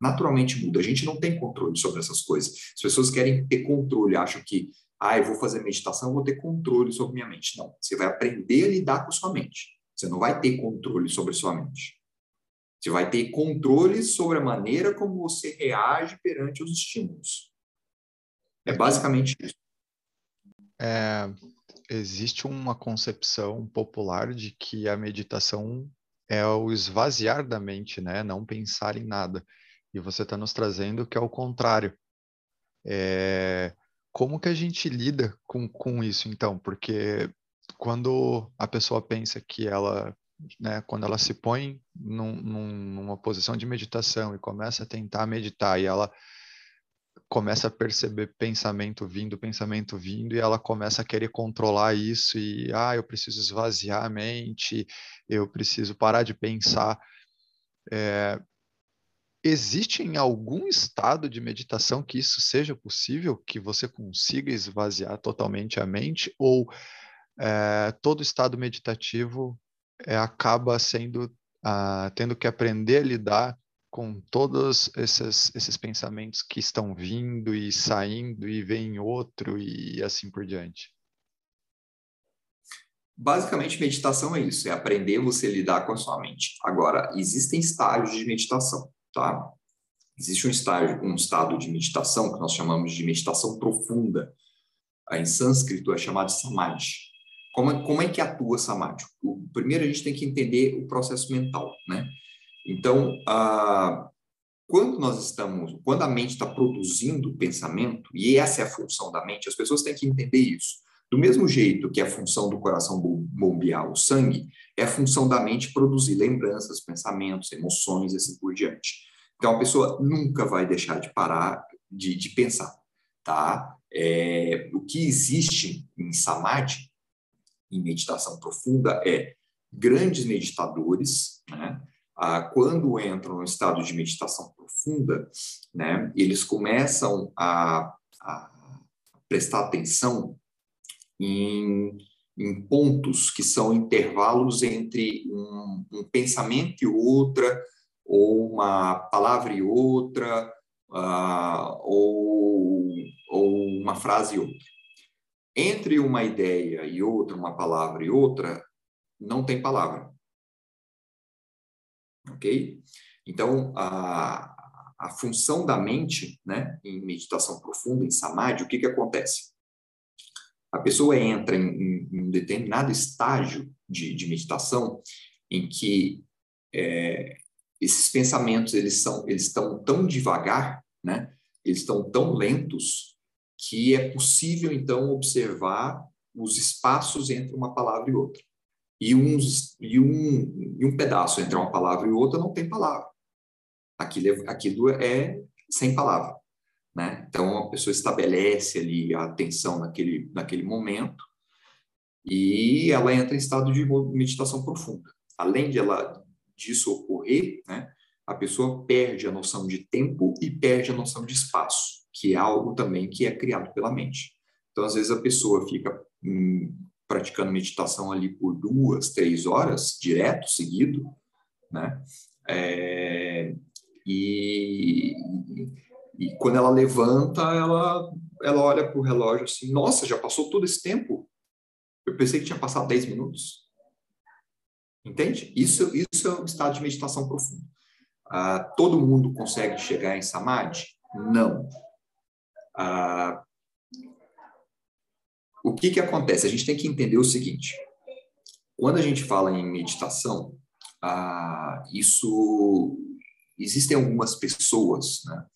Naturalmente muda. A gente não tem controle sobre essas coisas. As pessoas querem ter controle, acham que, ah, eu vou fazer meditação, vou ter controle sobre minha mente. Não, você vai aprender a lidar com sua mente. Você não vai ter controle sobre sua mente. Você vai ter controle sobre a maneira como você reage perante os estímulos. É basicamente isso. É, existe uma concepção popular de que a meditação é o esvaziar da mente, né? Não pensar em nada. E você está nos trazendo que é o contrário. É, como que a gente lida com, com isso, então? Porque quando a pessoa pensa que ela, né, quando ela se põe num, num, numa posição de meditação e começa a tentar meditar e ela começa a perceber pensamento vindo, pensamento vindo, e ela começa a querer controlar isso e, ah, eu preciso esvaziar a mente, eu preciso parar de pensar. É, existe em algum estado de meditação que isso seja possível, que você consiga esvaziar totalmente a mente, ou é, todo estado meditativo é, acaba sendo, ah, tendo que aprender a lidar com todos esses, esses pensamentos que estão vindo e saindo e vem outro e assim por diante? Basicamente, meditação é isso, é aprender você lidar com a sua mente. Agora, existem estágios de meditação, tá? Existe um estágio, um estado de meditação que nós chamamos de meditação profunda. Em sânscrito é chamado samadhi. Como, é, como é que atua samadhi? O, primeiro a gente tem que entender o processo mental, né? Então, ah, quando nós estamos, quando a mente está produzindo pensamento, e essa é a função da mente, as pessoas têm que entender isso. Do mesmo jeito que é a função do coração bombear o sangue, é a função da mente produzir lembranças, pensamentos, emoções e assim por diante. Então, a pessoa nunca vai deixar de parar de, de pensar, tá? É, o que existe em samadhi, em meditação profunda, é grandes meditadores, né? Ah, quando entram no estado de meditação profunda, né, eles começam a, a prestar atenção em, em, pontos que são intervalos entre um, um, pensamento e outra, ou uma palavra e outra, uh, ou, ou uma frase e outra. Entre uma ideia e outra, uma palavra e outra, não tem palavra ok? Então, a, a função da mente, né, em meditação profunda, em samadhi, o que que acontece? A pessoa entra em, um determinado estágio de, de meditação em que é, esses pensamentos eles são eles estão tão devagar, né? Eles estão tão lentos que é possível então observar os espaços entre uma palavra e outra e, uns, e, um, e um pedaço entre uma palavra e outra não tem palavra. Aquilo, é, aquilo é sem palavra. Né? Então, a pessoa estabelece ali a atenção naquele, naquele momento e ela entra em estado de meditação profunda. Além de ela, disso ocorrer, né, a pessoa perde a noção de tempo e perde a noção de espaço, que é algo também que é criado pela mente. Então, às vezes, a pessoa fica hum, praticando meditação ali por duas, três horas, direto, seguido, né? É, e, e, quando ela levanta, ela, ela olha para o relógio assim, nossa, já passou todo esse tempo? Eu pensei que tinha passado 10 minutos. Entende? Isso, isso é um estado de meditação profundo. Ah, todo mundo consegue chegar em Samadhi? Não. Ah, o que, que acontece? A gente tem que entender o seguinte: quando a gente fala em meditação, ah, isso existem algumas pessoas, né?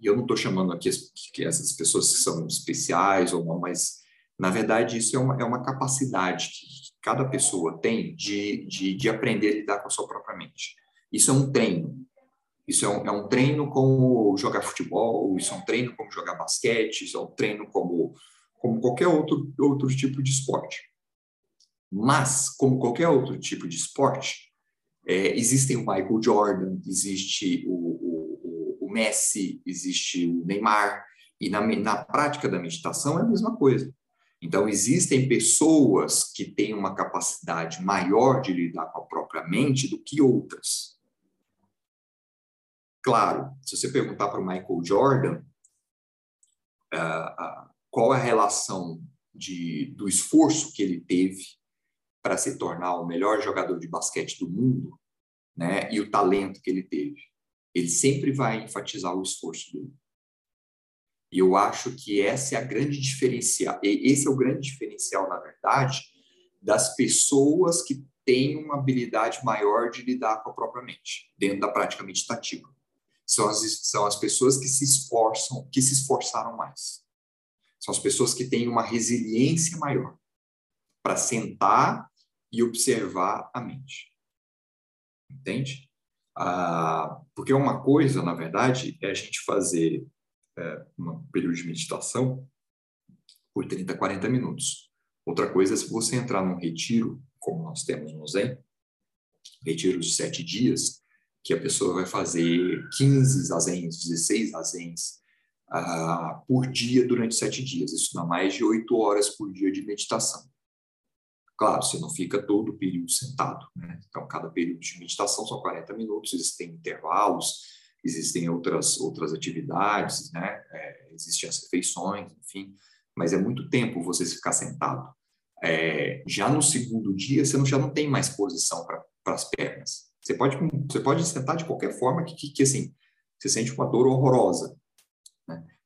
E eu não estou chamando aqui que essas pessoas que são especiais ou não, mas na verdade isso é uma, é uma capacidade que cada pessoa tem de, de, de aprender a lidar com a sua própria mente. Isso é um treino. Isso é um, é um treino como jogar futebol, isso é um treino como jogar basquete, isso é um treino como, como qualquer outro, outro tipo de esporte. Mas, como qualquer outro tipo de esporte, é, existem o Michael Jordan, existe o, o, o, Messi, existe o Neymar, e na, na prática da meditação é a mesma coisa. Então, existem pessoas que têm uma capacidade maior de lidar com a própria mente do que outras. Claro, se você perguntar para o Michael Jordan uh, uh, qual é a relação de, do esforço que ele teve para se tornar o melhor jogador de basquete do mundo, né, e o talento que ele teve, ele sempre vai enfatizar o esforço dele. E eu acho que essa é a grande diferencial, esse é o grande diferencial, na verdade, das pessoas que têm uma habilidade maior de lidar com a própria mente, dentro da prática meditativa são as, são as pessoas que se esforçam, que se esforçaram mais. São as pessoas que têm uma resiliência maior para sentar e observar a mente. Entende? Ah, porque uma coisa, na verdade, é a gente fazer é, um período de meditação por 30, 40 minutos. Outra coisa é se você entrar num retiro, como nós temos no Zen, retiro de sete dias, que a pessoa vai fazer 15 zazens, 16 zazens uh, por dia durante sete dias. Isso dá mais de oito horas por dia de meditação. Claro, você não fica todo o período sentado. Né? Então, cada período de meditação são 40 minutos, existem intervalos, existem outras, outras atividades, né? É, existem as refeições, enfim. Mas é muito tempo você ficar sentado. É, já no segundo dia, você não, já não tem mais posição para as pernas. Você pode, você pode sentar de qualquer forma que, que, que assim, você sente uma dor horrorosa.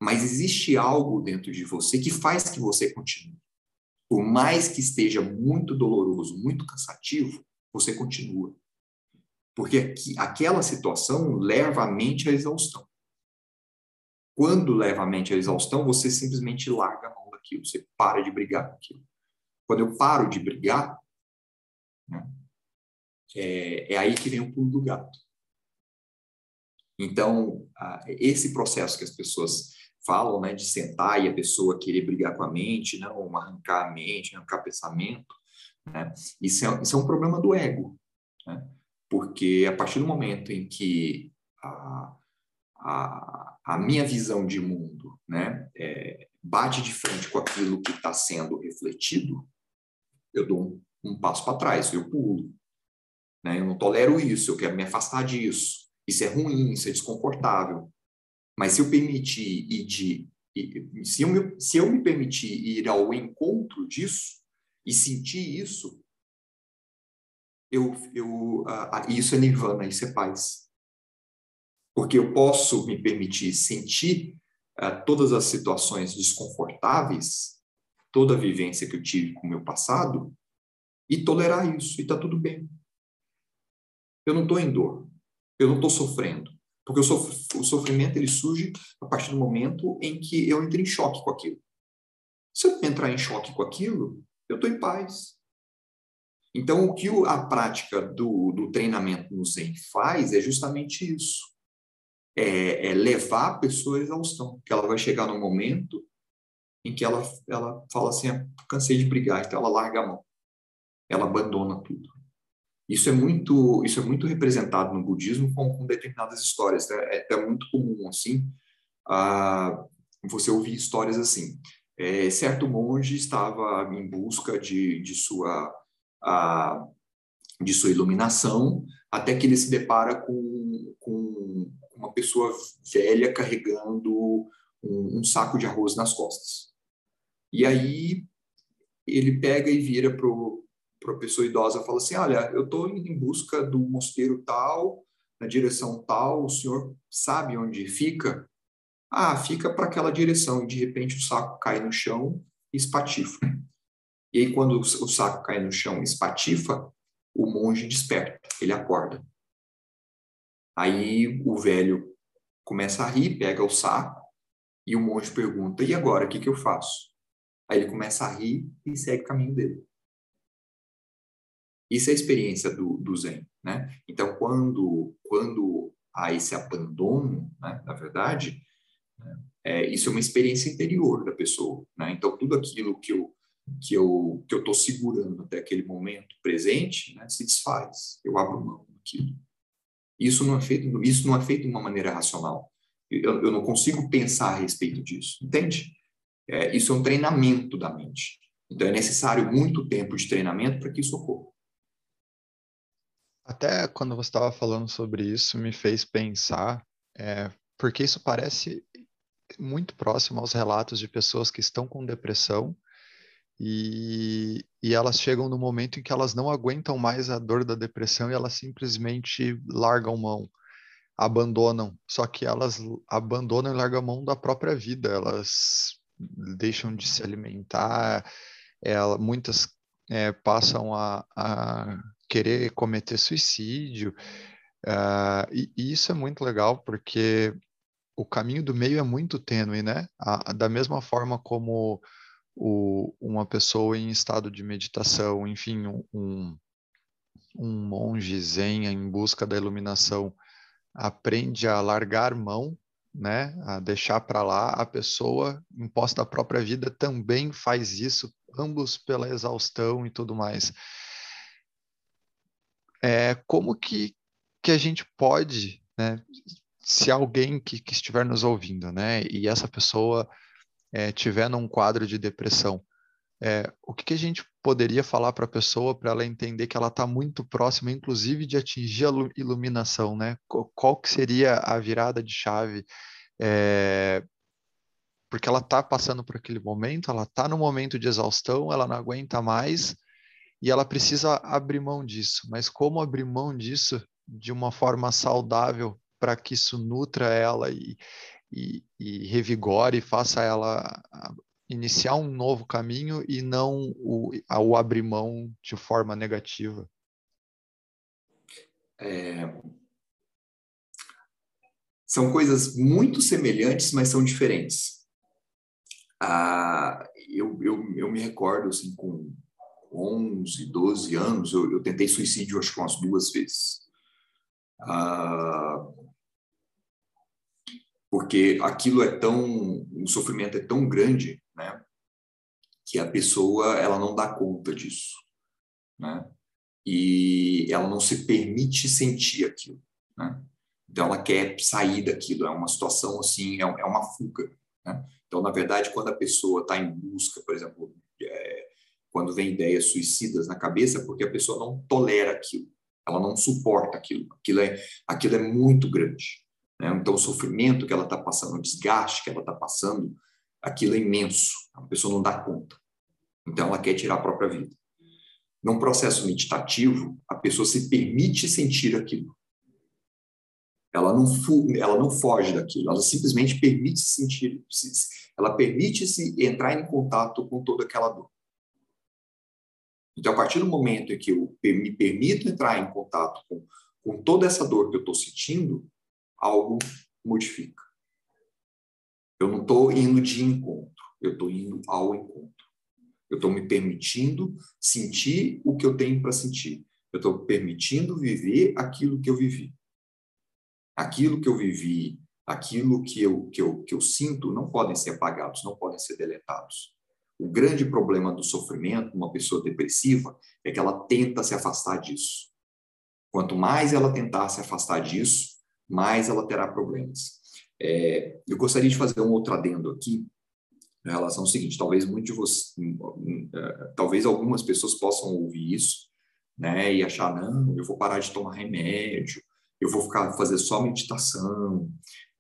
Mas existe algo dentro de você que faz que você continue. Por mais que esteja muito doloroso, muito cansativo, você continua. Porque aqui, aquela situação leva a mente à exaustão. Quando leva a mente à exaustão, você simplesmente larga a mão daquilo, você para de brigar com aquilo. Quando eu paro de brigar, né, é, é aí que vem o pulo do gato. Então, esse processo que as pessoas falam, né, de sentar e a pessoa querer brigar com a mente, não arrancar a mente, arrancar pensamento, né, isso, é, isso é um problema do ego, né, porque a partir do momento em que a, a, a minha visão de mundo, né, é, bate de frente com aquilo que está sendo refletido, eu dou um, um passo para trás, eu pulo, né? Eu não tolero isso, eu quero me afastar disso. Isso é ruim, isso é desconfortável. Mas se eu permitir ir de, se eu, me, se eu me permitir ir ao encontro disso e sentir isso, eu, eu, uh, isso é nirvana, isso é paz. Porque eu posso me permitir sentir uh, todas as situações desconfortáveis, toda a vivência que eu tive com o meu passado, e tolerar isso, e está tudo bem. Eu não estou em dor. Eu não estou sofrendo. Porque o, sof o sofrimento ele surge a partir do momento em que eu entro em choque com aquilo. Se eu entrar em choque com aquilo, eu estou em paz. Então, o que a prática do, do treinamento no Zen faz é justamente isso. É, é, levar a pessoa à exaustão. Que ela vai chegar num momento em que ela, ela fala assim, ah, cansei de brigar, então ela larga a mão. Ela abandona tudo. Isso é muito, isso é muito representado no budismo com, com determinadas histórias. Né? É, é, muito comum assim, uh, você ouvir histórias assim. É, certo monge estava em busca de, de sua uh, de sua iluminação, até que ele se depara com, com uma pessoa velha carregando um, um saco de arroz nas costas. E aí ele pega e vira para a pessoa idosa fala assim: Olha, eu estou em busca do mosteiro tal, na direção tal, o senhor sabe onde fica? Ah, fica para aquela direção. E de repente o saco cai no chão e espatifa. E aí, quando o saco cai no chão e espatifa, o monge desperta, ele acorda. Aí o velho começa a rir, pega o saco, e o monge pergunta: E agora, o que, que eu faço? Aí ele começa a rir e segue o caminho dele. Isso é a experiência do, do Zen. Né? Então, quando, quando há esse abandono, né, na verdade, é, isso é uma experiência interior da pessoa. Né? Então, tudo aquilo que eu que eu que eu estou segurando até aquele momento presente né, se desfaz. Eu abro mão daquilo. Isso não é feito isso não é feito de uma maneira racional. Eu, eu não consigo pensar a respeito disso, entende? É, isso é um treinamento da mente. Então é necessário muito tempo de treinamento para que isso ocorra. Até quando você estava falando sobre isso, me fez pensar, é, porque isso parece muito próximo aos relatos de pessoas que estão com depressão e, e elas chegam no momento em que elas não aguentam mais a dor da depressão e elas simplesmente largam mão abandonam, só que elas abandonam e largam mão da própria vida, elas deixam de se alimentar, ela, muitas é, passam a, a, querer cometer suicídio, uh, e, e, isso é muito legal porque o caminho do meio é muito tênue, né? A, da mesma forma como o, uma pessoa em estado de meditação, enfim, um, um monge zen em busca da iluminação, aprende a largar mão, né, a deixar para lá, a pessoa imposta a própria vida também faz isso, ambos pela exaustão e tudo mais. É, como que, que a gente pode, né, se alguém que, que estiver nos ouvindo, né, e essa pessoa é, tiver num quadro de depressão, é, o que, que, a gente poderia falar para a pessoa para ela entender que ela está muito próxima, inclusive, de atingir a iluminação, né? Qual que seria a virada de chave? É, porque ela está passando por aquele momento, ela está no momento de exaustão, ela não aguenta mais e ela precisa abrir mão disso. Mas como abrir mão disso de uma forma saudável para que isso nutra ela e, e, e revigore e faça ela iniciar um novo caminho e não o, o abrir mão de forma negativa? É... São coisas muito semelhantes, mas são diferentes. Ah, eu, eu, eu me recordo, assim, com 11, 12 anos, eu, eu tentei suicídio acho que umas duas vezes. Ah, porque aquilo é tão, o sofrimento é tão grande né? Que a pessoa ela não dá conta disso, né? E ela não se permite sentir aquilo, né? Então ela quer sair daquilo, é uma situação assim, é, é uma fuga, né? Então na verdade quando a pessoa está em busca, por exemplo, quando vem ideias suicidas na cabeça, porque a pessoa não tolera aquilo, ela não suporta aquilo, aquilo é aquilo é muito grande. Né? Então, o sofrimento que ela está passando, o desgaste que ela está passando, aquilo é imenso, a pessoa não dá conta. Então, ela quer tirar a própria vida. Num processo meditativo, a pessoa se permite sentir aquilo. Ela não, ela não foge daquilo, ela simplesmente permite se sentir, ela permite se entrar em contato com toda aquela dor. Então, a partir do momento em que eu me permito entrar em contato com, com toda essa dor que eu estou sentindo, algo modifica. Eu não estou indo de encontro, eu estou indo ao encontro. Eu estou me permitindo sentir o que eu tenho para sentir. Eu estou permitindo viver aquilo que eu vivi. Aquilo que eu vivi, aquilo que eu, que, eu, que eu sinto, não podem ser apagados, não podem ser deletados. O grande problema do sofrimento, uma pessoa depressiva, é que ela tenta se afastar disso. Quanto mais ela tentar se afastar disso, mais ela terá problemas. É, eu gostaria de fazer um outro adendo aqui em relação ao seguinte: talvez muito de você, é, talvez algumas pessoas possam ouvir isso, né, e achar não, eu vou parar de tomar remédio, eu vou ficar fazer só meditação.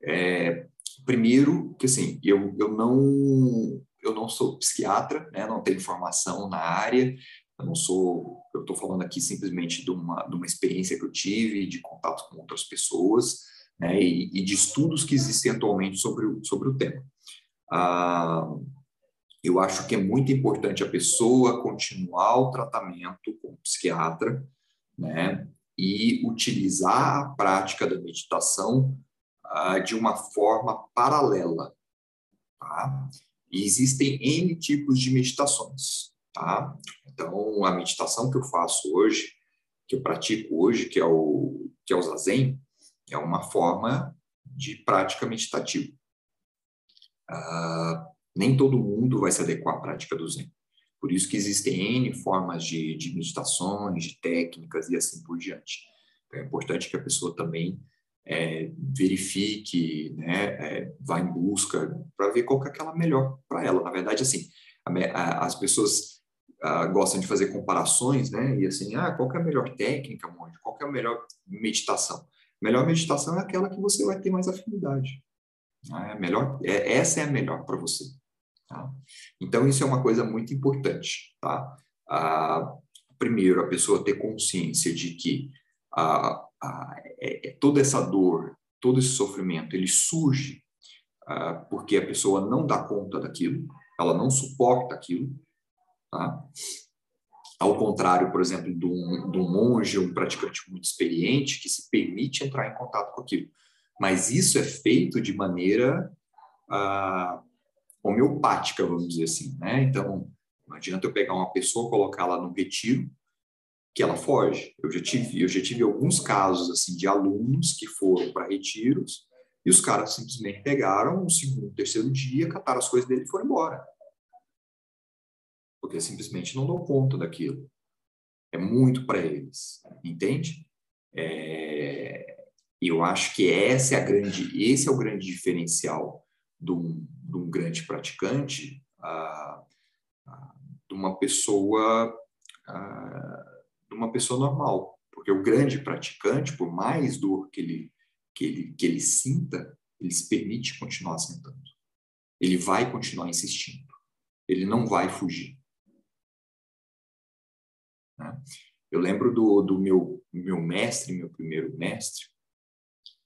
É, primeiro, que assim, eu, eu não eu não sou psiquiatra, né? Não tenho formação na área. Eu não sou, eu estou falando aqui simplesmente de uma, de uma experiência que eu tive, de contato com outras pessoas, né? E, e de estudos que existem atualmente sobre o, sobre o tema. Ah, eu acho que é muito importante a pessoa continuar o tratamento com o psiquiatra, né? E utilizar a prática da meditação ah, de uma forma paralela, tá? E existem N tipos de meditações, tá? Então, a meditação que eu faço hoje, que eu pratico hoje, que é o, que é o Zazen, é uma forma de prática meditativa. Uh, nem todo mundo vai se adequar à prática do Zen. Por isso que existem N formas de, de meditações, de técnicas e assim por diante. Então, é importante que a pessoa também é, verifique, né, é, vá em busca para ver qual que é aquela melhor para ela. Na verdade, assim, a, a, as pessoas a, ah, gostam de fazer comparações, né, e assim, ah, qual que é a melhor técnica, monge? Qual que é a melhor meditação? Melhor meditação é aquela que você vai ter mais afinidade. Né? melhor, é, essa é a melhor para você. Tá? Então, isso é uma coisa muito importante. Tá? Ah, primeiro, a pessoa ter consciência de que a, é, é, toda essa dor, todo esse sofrimento, ele surge ah, porque a pessoa não dá conta daquilo, ela não suporta aquilo. Tá? Ao contrário, por exemplo, de um, de um monge, um praticante muito experiente, que se permite entrar em contato com aquilo. Mas isso é feito de maneira ah, homeopática, vamos dizer assim. Né? Então, não adianta eu pegar uma pessoa, colocá-la no retiro que ela foge. Eu já tive, eu já tive alguns casos assim de alunos que foram para retiros e os caras simplesmente pegaram o segundo, terceiro dia, cataram as coisas dele e foram embora. Porque simplesmente não dão conta daquilo. É muito para eles, entende? É... Eu acho que essa é a grande, esse é o grande diferencial de um, de um grande praticante, ah, ah, de uma pessoa ah, de uma pessoa normal. Porque o grande praticante, por mais dor que ele, que ele, que ele sinta, ele se permite continuar sentando. Ele vai continuar insistindo. Ele não vai fugir. Né? Eu lembro do, do meu, meu mestre, meu primeiro mestre,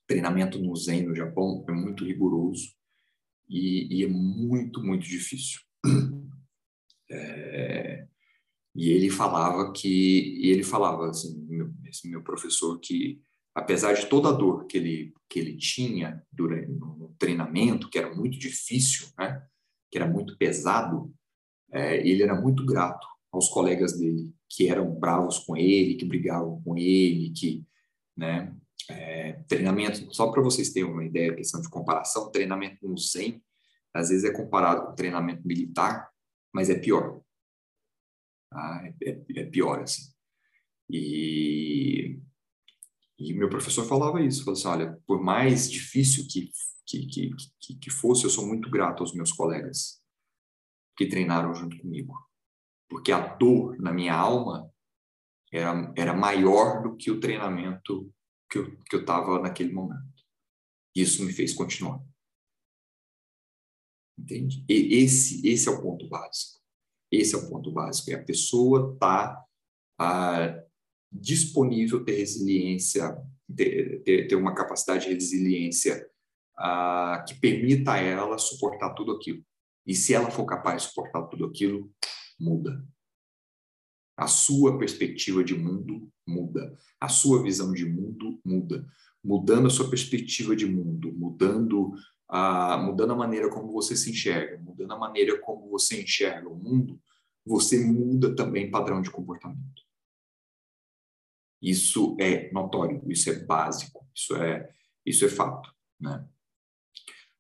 treinamento no Zen no Japão é muito rigoroso e, e é muito, muito difícil. E ele falava que, ele falava, assim, meu, esse meu professor, que apesar de toda a dor que ele, que ele tinha durante no treinamento, que era muito difícil, né, que era muito pesado, é, ele era muito grato aos colegas dele, que eram bravos com ele, que brigavam com ele, que, né, é, treinamento, só para vocês terem uma ideia, questão de comparação, treinamento no Zen, às vezes é comparado com treinamento militar, mas é pior. Tá? É, é, pior, assim. E, e meu professor falava isso, falou assim, olha, por mais difícil que, que, que, que fosse, eu sou muito grato aos meus colegas que treinaram junto comigo. Porque a dor na minha alma era, era maior do que o treinamento que eu que estava naquele momento. Isso me fez continuar. Entende? E esse, esse é o ponto básico. Esse é o ponto básico. E a pessoa está ah, disponível ter resiliência, ter, ter, ter, uma capacidade de resiliência ah, que permita a ela suportar tudo aquilo. E se ela for capaz de suportar tudo aquilo, muda. A sua perspectiva de mundo muda. A sua visão de mundo muda. Mudando a sua perspectiva de mundo, mudando mudando a maneira como você se enxerga, mudando a maneira como você enxerga o mundo, você muda também padrão de comportamento. Isso é notório, isso é básico, isso é, isso é fato. Né?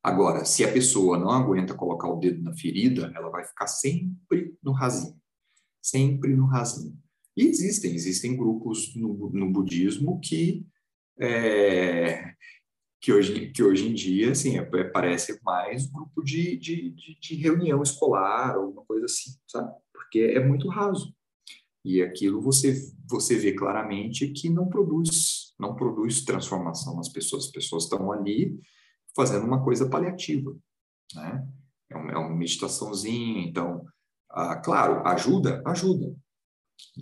Agora, se a pessoa não aguenta colocar o dedo na ferida, ela vai ficar sempre no rasinho, sempre no rasinho. E existem, existem grupos no, no budismo que é, que hoje, que hoje em dia, assim, é, é, parece mais um grupo de, de, de, de reunião escolar, alguma coisa assim, sabe? Porque é muito raso. E aquilo você, você vê claramente que não produz, não produz transformação nas pessoas. As pessoas estão ali fazendo uma coisa paliativa, né? é uma, é uma meditaçãozinha. Então, ah, claro, ajuda, ajuda.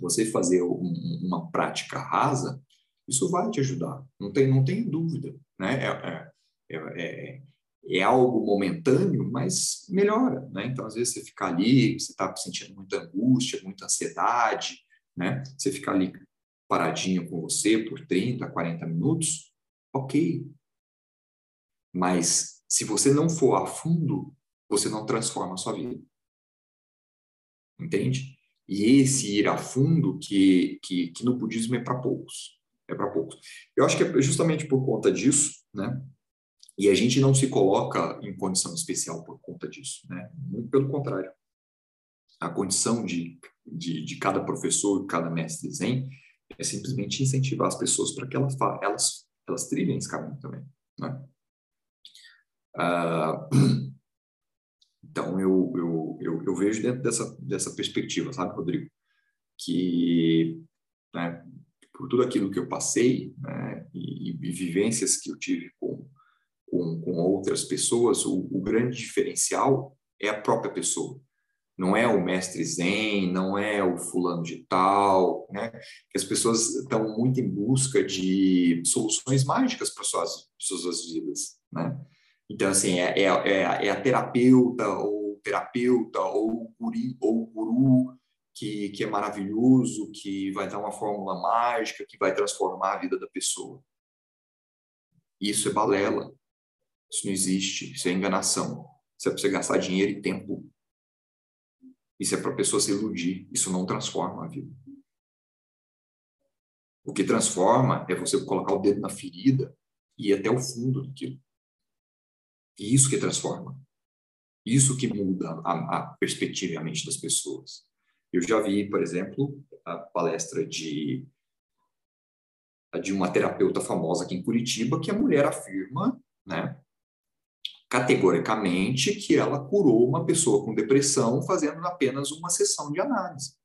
Você fazer um, uma prática rasa, isso vai te ajudar, não tem, não tem dúvida, né? É, é, é, é, é algo momentâneo, mas melhora, né? Então, às vezes você fica ali, você está sentindo muita angústia, muita ansiedade, né? Você fica ali paradinho com você por 30, 40 minutos, ok. Mas se você não for a fundo, você não transforma a sua vida. Entende? E esse ir a fundo que, que, que no budismo é para poucos. É para poucos. Eu acho que é justamente por conta disso, né? E a gente não se coloca em condição especial por conta disso, né? Muito pelo contrário. A condição de, de, de cada professor, cada mestre Zen, é simplesmente incentivar as pessoas para que elas, elas, elas trilhem esse caminho também, né? Ah, então, eu, eu, eu, eu, vejo dentro dessa, dessa perspectiva, sabe, Rodrigo? Que, né, por tudo aquilo que eu passei né, e, e, vivências que eu tive com, com, com outras pessoas, o, o, grande diferencial é a própria pessoa. Não é o mestre zen, não é o fulano de tal, né? As pessoas estão muito em busca de soluções mágicas para suas, suas vidas, né? Então, assim, é, é, é, é a terapeuta ou terapeuta ou guri, ou guru que, que é maravilhoso, que vai dar uma fórmula mágica, que vai transformar a vida da pessoa. Isso é balela. Isso não existe. Isso é enganação. Isso é para você gastar dinheiro e tempo. Isso é para a pessoa se iludir. Isso não transforma a vida. O que transforma é você colocar o dedo na ferida e ir até o fundo daquilo. E isso que transforma. Isso que muda a, a perspectiva e a mente das pessoas. Eu já vi, por exemplo, a palestra de de uma terapeuta famosa aqui em Curitiba, que a mulher afirma, né, categoricamente, que ela curou uma pessoa com depressão fazendo apenas uma sessão de análise.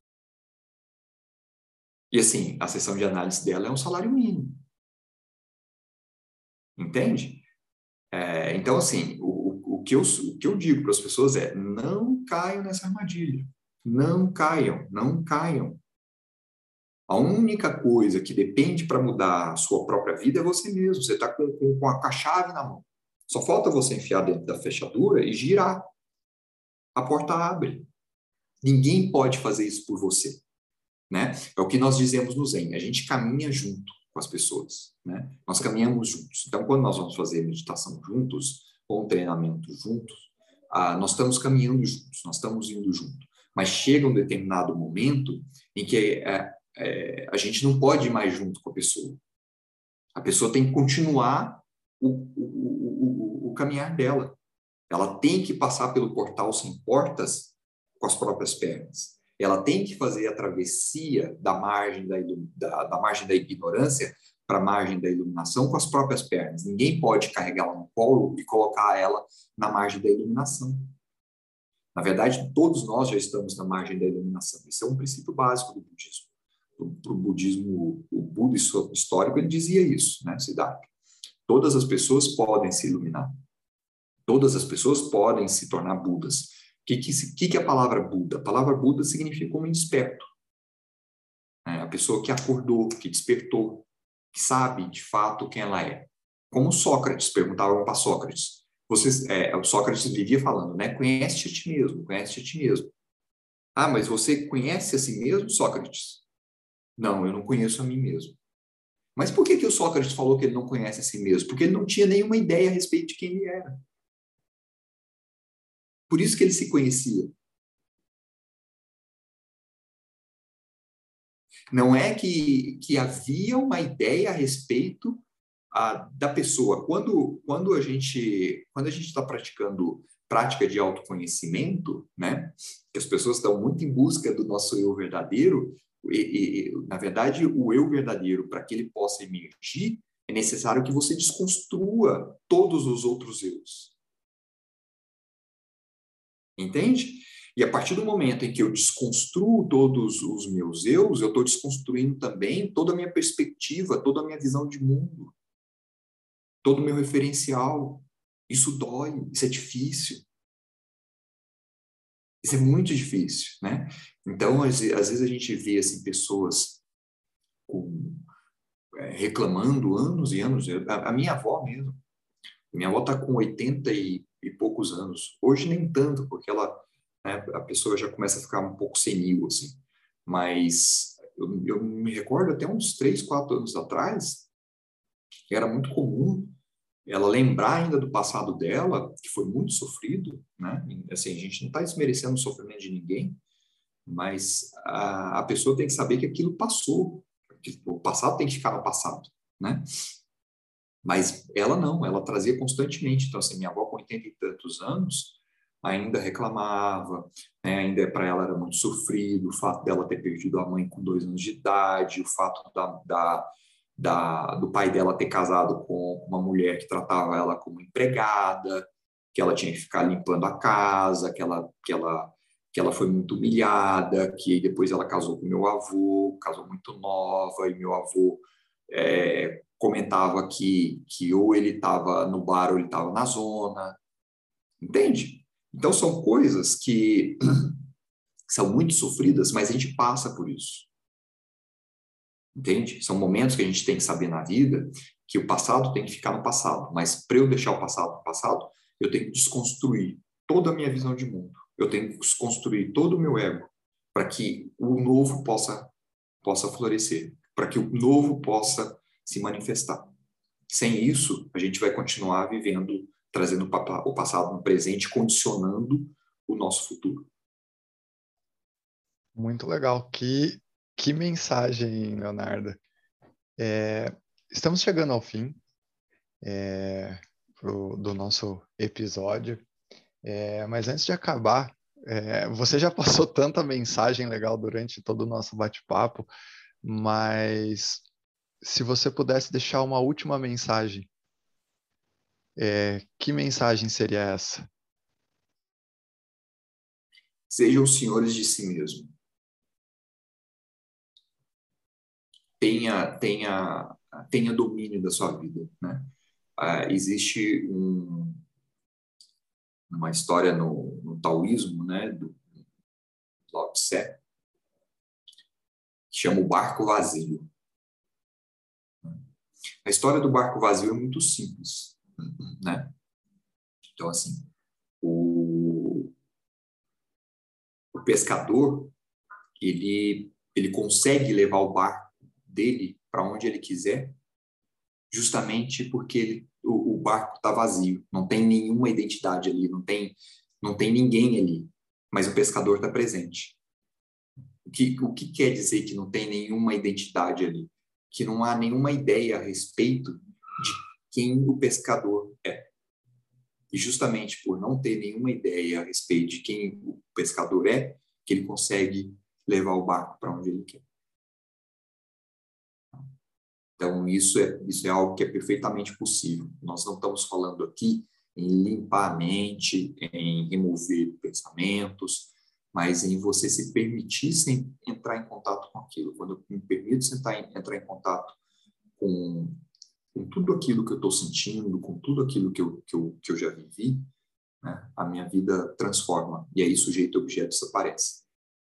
E assim, a sessão de análise dela é um salário mínimo. Entende? É, então, assim, o, o, que eu, o que eu digo para as pessoas é: não caiam nessa armadilha. Não caiam, não caiam. A única coisa que depende para mudar a sua própria vida é você mesmo. Você está com, com, com a chave na mão. Só falta você enfiar dentro da fechadura e girar. A porta abre. Ninguém pode fazer isso por você. Né? É o que nós dizemos no Zen. A gente caminha junto com as pessoas. Né? Nós caminhamos juntos. Então, quando nós vamos fazer meditação juntos, ou um treinamento juntos, ah, nós estamos caminhando juntos, nós estamos indo junto. Mas chega um determinado momento em que é, é, a gente não pode ir mais junto com a pessoa. A pessoa tem que continuar o, o, o, o caminhar dela. Ela tem que passar pelo portal sem portas com as próprias pernas ela tem que fazer a travessia da margem da, da, da margem da ignorância para a margem da iluminação com as próprias pernas. Ninguém pode carregá-la no colo e colocar ela na margem da iluminação. Na verdade, todos nós já estamos na margem da iluminação. Isso é um princípio básico do budismo. Para o budismo, o Buda histórico, ele dizia isso, né, Siddhartha? Todas as pessoas podem se iluminar. Todas as pessoas podem se tornar Budas que, que, que é a palavra Buda? A palavra Buda significa homem desperto. É a pessoa que acordou, que despertou, que sabe de fato quem ela é. Como Sócrates, perguntavam para Sócrates. Você, é, o Sócrates vivia falando, né? Conhece a ti mesmo, conhece a ti mesmo. Ah, mas você conhece a si mesmo, Sócrates? Não, eu não conheço a mim mesmo. Mas por que, que o Sócrates falou que ele não conhece a si mesmo? Porque ele não tinha nenhuma ideia a respeito de quem ele era. Por isso que ele se conhecia. Não é que, que havia uma ideia a respeito a, da pessoa. Quando, quando a gente quando a gente está praticando prática de autoconhecimento, né, que as pessoas estão muito em busca do nosso eu verdadeiro, e, e na verdade o eu verdadeiro para que ele possa emergir é necessário que você desconstrua todos os outros eus. Entende? E a partir do momento em que eu desconstruo todos os meus eus, eu estou desconstruindo também toda a minha perspectiva, toda a minha visão de mundo, todo o meu referencial. Isso dói, isso é difícil. Isso é muito difícil, né? Então, às, às vezes a gente vê assim, pessoas com, é, reclamando anos e anos. A, a, minha avó mesmo. Minha avó está com 80 e, e, poucos anos. Hoje nem tanto, porque ela, né, a pessoa já começa a ficar um pouco senil, assim. Mas eu, eu me recordo até uns 3, 4 anos atrás, era muito comum ela lembrar ainda do passado dela, que foi muito sofrido, né? Assim, a gente não está desmerecendo o sofrimento de ninguém, mas a, a pessoa tem que saber que aquilo passou, que o passado tem que ficar no passado, né? Mas ela não, ela trazia constantemente. Então, assim, minha avó com 80 e tantos anos ainda reclamava, né? ainda para ela era muito sofrido o fato dela ter perdido a mãe com dois anos de idade, o fato da, da da, do pai dela ter casado com uma mulher que tratava ela como empregada, que ela tinha que ficar limpando a casa, que ela, que ela, que ela foi muito humilhada, que depois ela casou com meu avô, casou muito nova, e meu avô é, comentava que, que ou ele estava no bar ou ele estava na zona. Entende? Então são coisas que são muito sofridas, mas a gente passa por isso. Entende? São momentos que a gente tem que saber na vida que o passado tem que ficar no passado, mas para eu deixar o passado no passado, eu tenho que desconstruir toda a minha visão de mundo. Eu tenho que desconstruir todo o meu ego para que o novo possa possa florescer, para que o novo possa se manifestar. Sem isso, a gente vai continuar vivendo, trazendo o passado no presente, condicionando o nosso futuro. Muito legal. Que que mensagem, Leonardo. É, estamos chegando ao fim é, pro, do nosso episódio, é, mas antes de acabar, é, você já passou tanta mensagem legal durante todo o nosso bate-papo, mas se você pudesse deixar uma última mensagem, é, que mensagem seria essa? Sejam senhores de si mesmo. Tenha, tenha, tenha domínio da sua vida. Né? Ah, existe um, uma história no, no taoísmo, né, do Lao Tse, que chama o barco vazio. A história do barco vazio é muito simples, né? Então, assim, o, o pescador, ele, ele consegue levar o barco dele para onde ele quiser, justamente porque ele, o, o barco está vazio, não tem nenhuma identidade ali, não tem, não tem ninguém ali, mas o pescador está presente. O que, o que quer dizer que não tem nenhuma identidade ali? Que não há nenhuma ideia a respeito de quem o pescador é. E justamente por não ter nenhuma ideia a respeito de quem o pescador é, que ele consegue levar o barco para onde ele quer. Então, isso é, isso é algo que é perfeitamente possível. Nós não estamos falando aqui em limpar a mente, em remover pensamentos, mas em você se permitir sem entrar em contato com aquilo. Quando eu me permito sentar entrar em contato com, com tudo aquilo que eu estou sentindo, com tudo aquilo que eu, que eu, que eu já vivi, né, a minha vida transforma. E aí sujeito e objeto desaparece.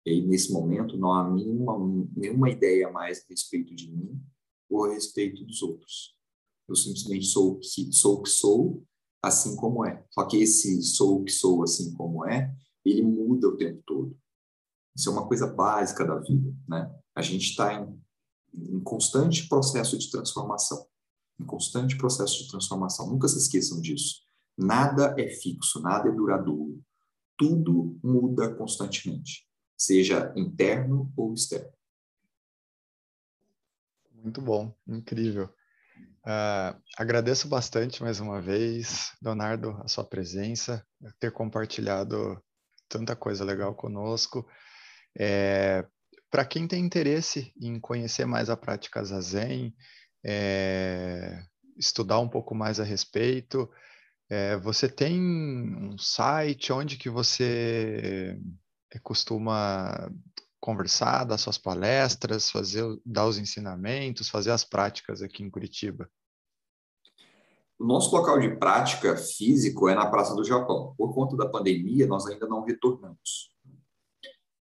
E aí, nesse momento, não há nenhuma, nenhuma ideia mais a respeito de mim, ou a respeito dos outros. Eu simplesmente sou o que sou, que sou assim como é. Só que esse sou o que sou assim como é, ele muda o tempo todo. Isso é uma coisa básica da vida, né? A gente está em, em constante processo de transformação, em constante processo de transformação. Nunca se esqueçam disso. Nada é fixo, nada é duradouro. Tudo muda constantemente, seja interno ou externo. Muito bom, incrível. Uh, agradeço bastante mais uma vez, Leonardo, a sua presença, ter compartilhado tanta coisa legal conosco. É, Para quem tem interesse em conhecer mais a prática Zazen, é, estudar um pouco mais a respeito, é, você tem um site onde que você costuma conversar, dar suas palestras, fazer, dar os ensinamentos, fazer as práticas aqui em Curitiba? O nosso local de prática físico é na Praça do Japão. Por conta da pandemia, nós ainda não retornamos.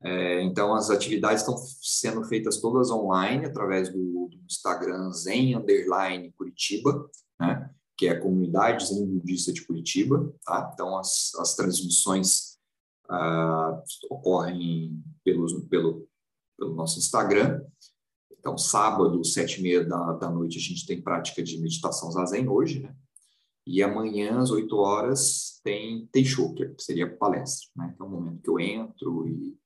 É, então, as atividades estão sendo feitas todas online, através do, do Instagram Zen Underline Curitiba, né? que é a comunidade Zen Budista de Curitiba. Tá? Então, as, as transmissões ah, ocorrem pelos, pelo, pelo nosso Instagram. Então, sábado, sete e meia da, da noite, a gente tem prática de meditação zazen hoje, né? E amanhã, às oito horas, tem Teisho, que seria palestra, né? Então, é o momento que eu entro e,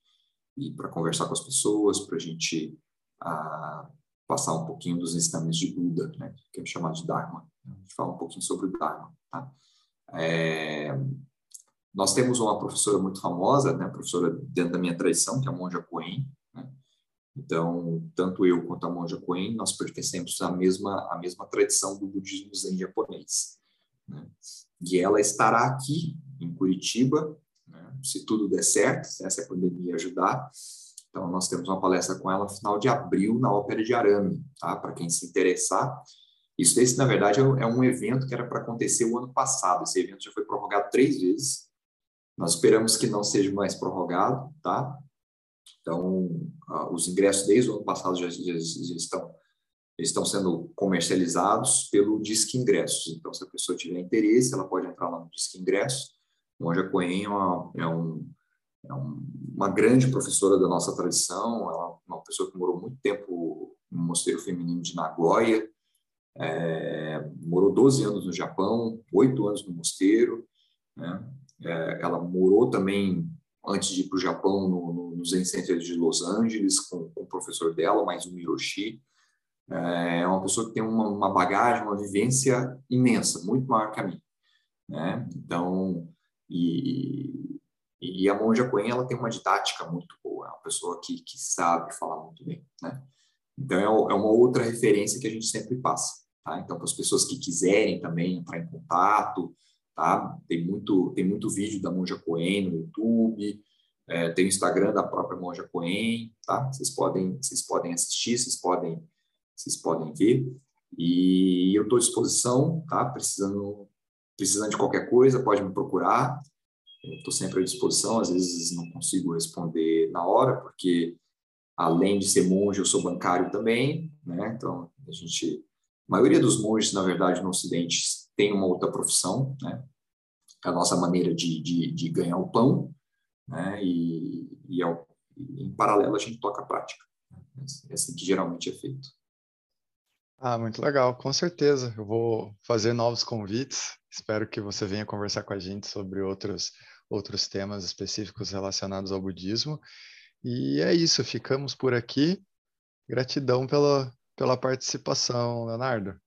e para conversar com as pessoas, para a gente ah, passar um pouquinho dos ensinamentos de Buda, né? Que é chamado de Dharma. A gente fala um pouquinho sobre o Dharma, tá? É, nós temos uma professora muito famosa, né? Professora dentro da minha tradição, que é a Monja Coen, então, tanto eu quanto a monja Coen, nós pertencemos à mesma, à mesma tradição do budismo zen japonês. Né? E ela estará aqui, em Curitiba, né? se tudo der certo, se essa pandemia ajudar. Então, nós temos uma palestra com ela no final de abril, na Ópera de Arame, tá? para quem se interessar. Isso, esse, na verdade, é um evento que era para acontecer o ano passado. Esse evento já foi prorrogado três vezes. Nós esperamos que não seja mais prorrogado, tá? Então, os ingressos desde o ano passado já, já, já estão estão sendo comercializados pelo Disque Ingressos. Então, se a pessoa tiver interesse, ela pode entrar lá no Disque Ingressos. Monja Coen é, uma, é, um, é um, uma grande professora da nossa tradição, ela é uma pessoa que morou muito tempo no Mosteiro Feminino de Nagoya, é, morou 12 anos no Japão, 8 anos no mosteiro, né? É, ela morou também antes de ir para o Japão, no, no, no Zen Center de Los Angeles, com, com o professor dela, mais o Miroshi. É uma pessoa que tem uma, uma bagagem, uma vivência imensa, muito maior que a minha. Né? Então, e, e a Monja Coen, ela tem uma didática muito boa, é uma pessoa que, que sabe falar muito bem, né? Então, é, é uma outra referência que a gente sempre passa, tá? Então, para as pessoas que quiserem também entrar em contato, tá? Tem muito, tem muito vídeo da Monja Coen no YouTube, é, tem o Instagram da própria Monja Coen, tá? Vocês podem, vocês podem assistir, vocês podem, vocês podem ver. E eu estou à disposição, tá? Precisando, precisando de qualquer coisa, pode me procurar. Estou sempre à disposição. Às vezes não consigo responder na hora, porque além de ser monge, eu sou bancário também, né? Então a gente, a maioria dos monges, na verdade, no Ocidente tem uma outra profissão, né? É a nossa maneira de, de, de ganhar o pão, né? E, e ao, em paralelo a gente toca a prática. É assim que geralmente é feito. Ah, muito legal, com certeza. Eu vou fazer novos convites. Espero que você venha conversar com a gente sobre outros, outros temas específicos relacionados ao budismo. E é isso, ficamos por aqui. Gratidão pela, pela participação, Leonardo.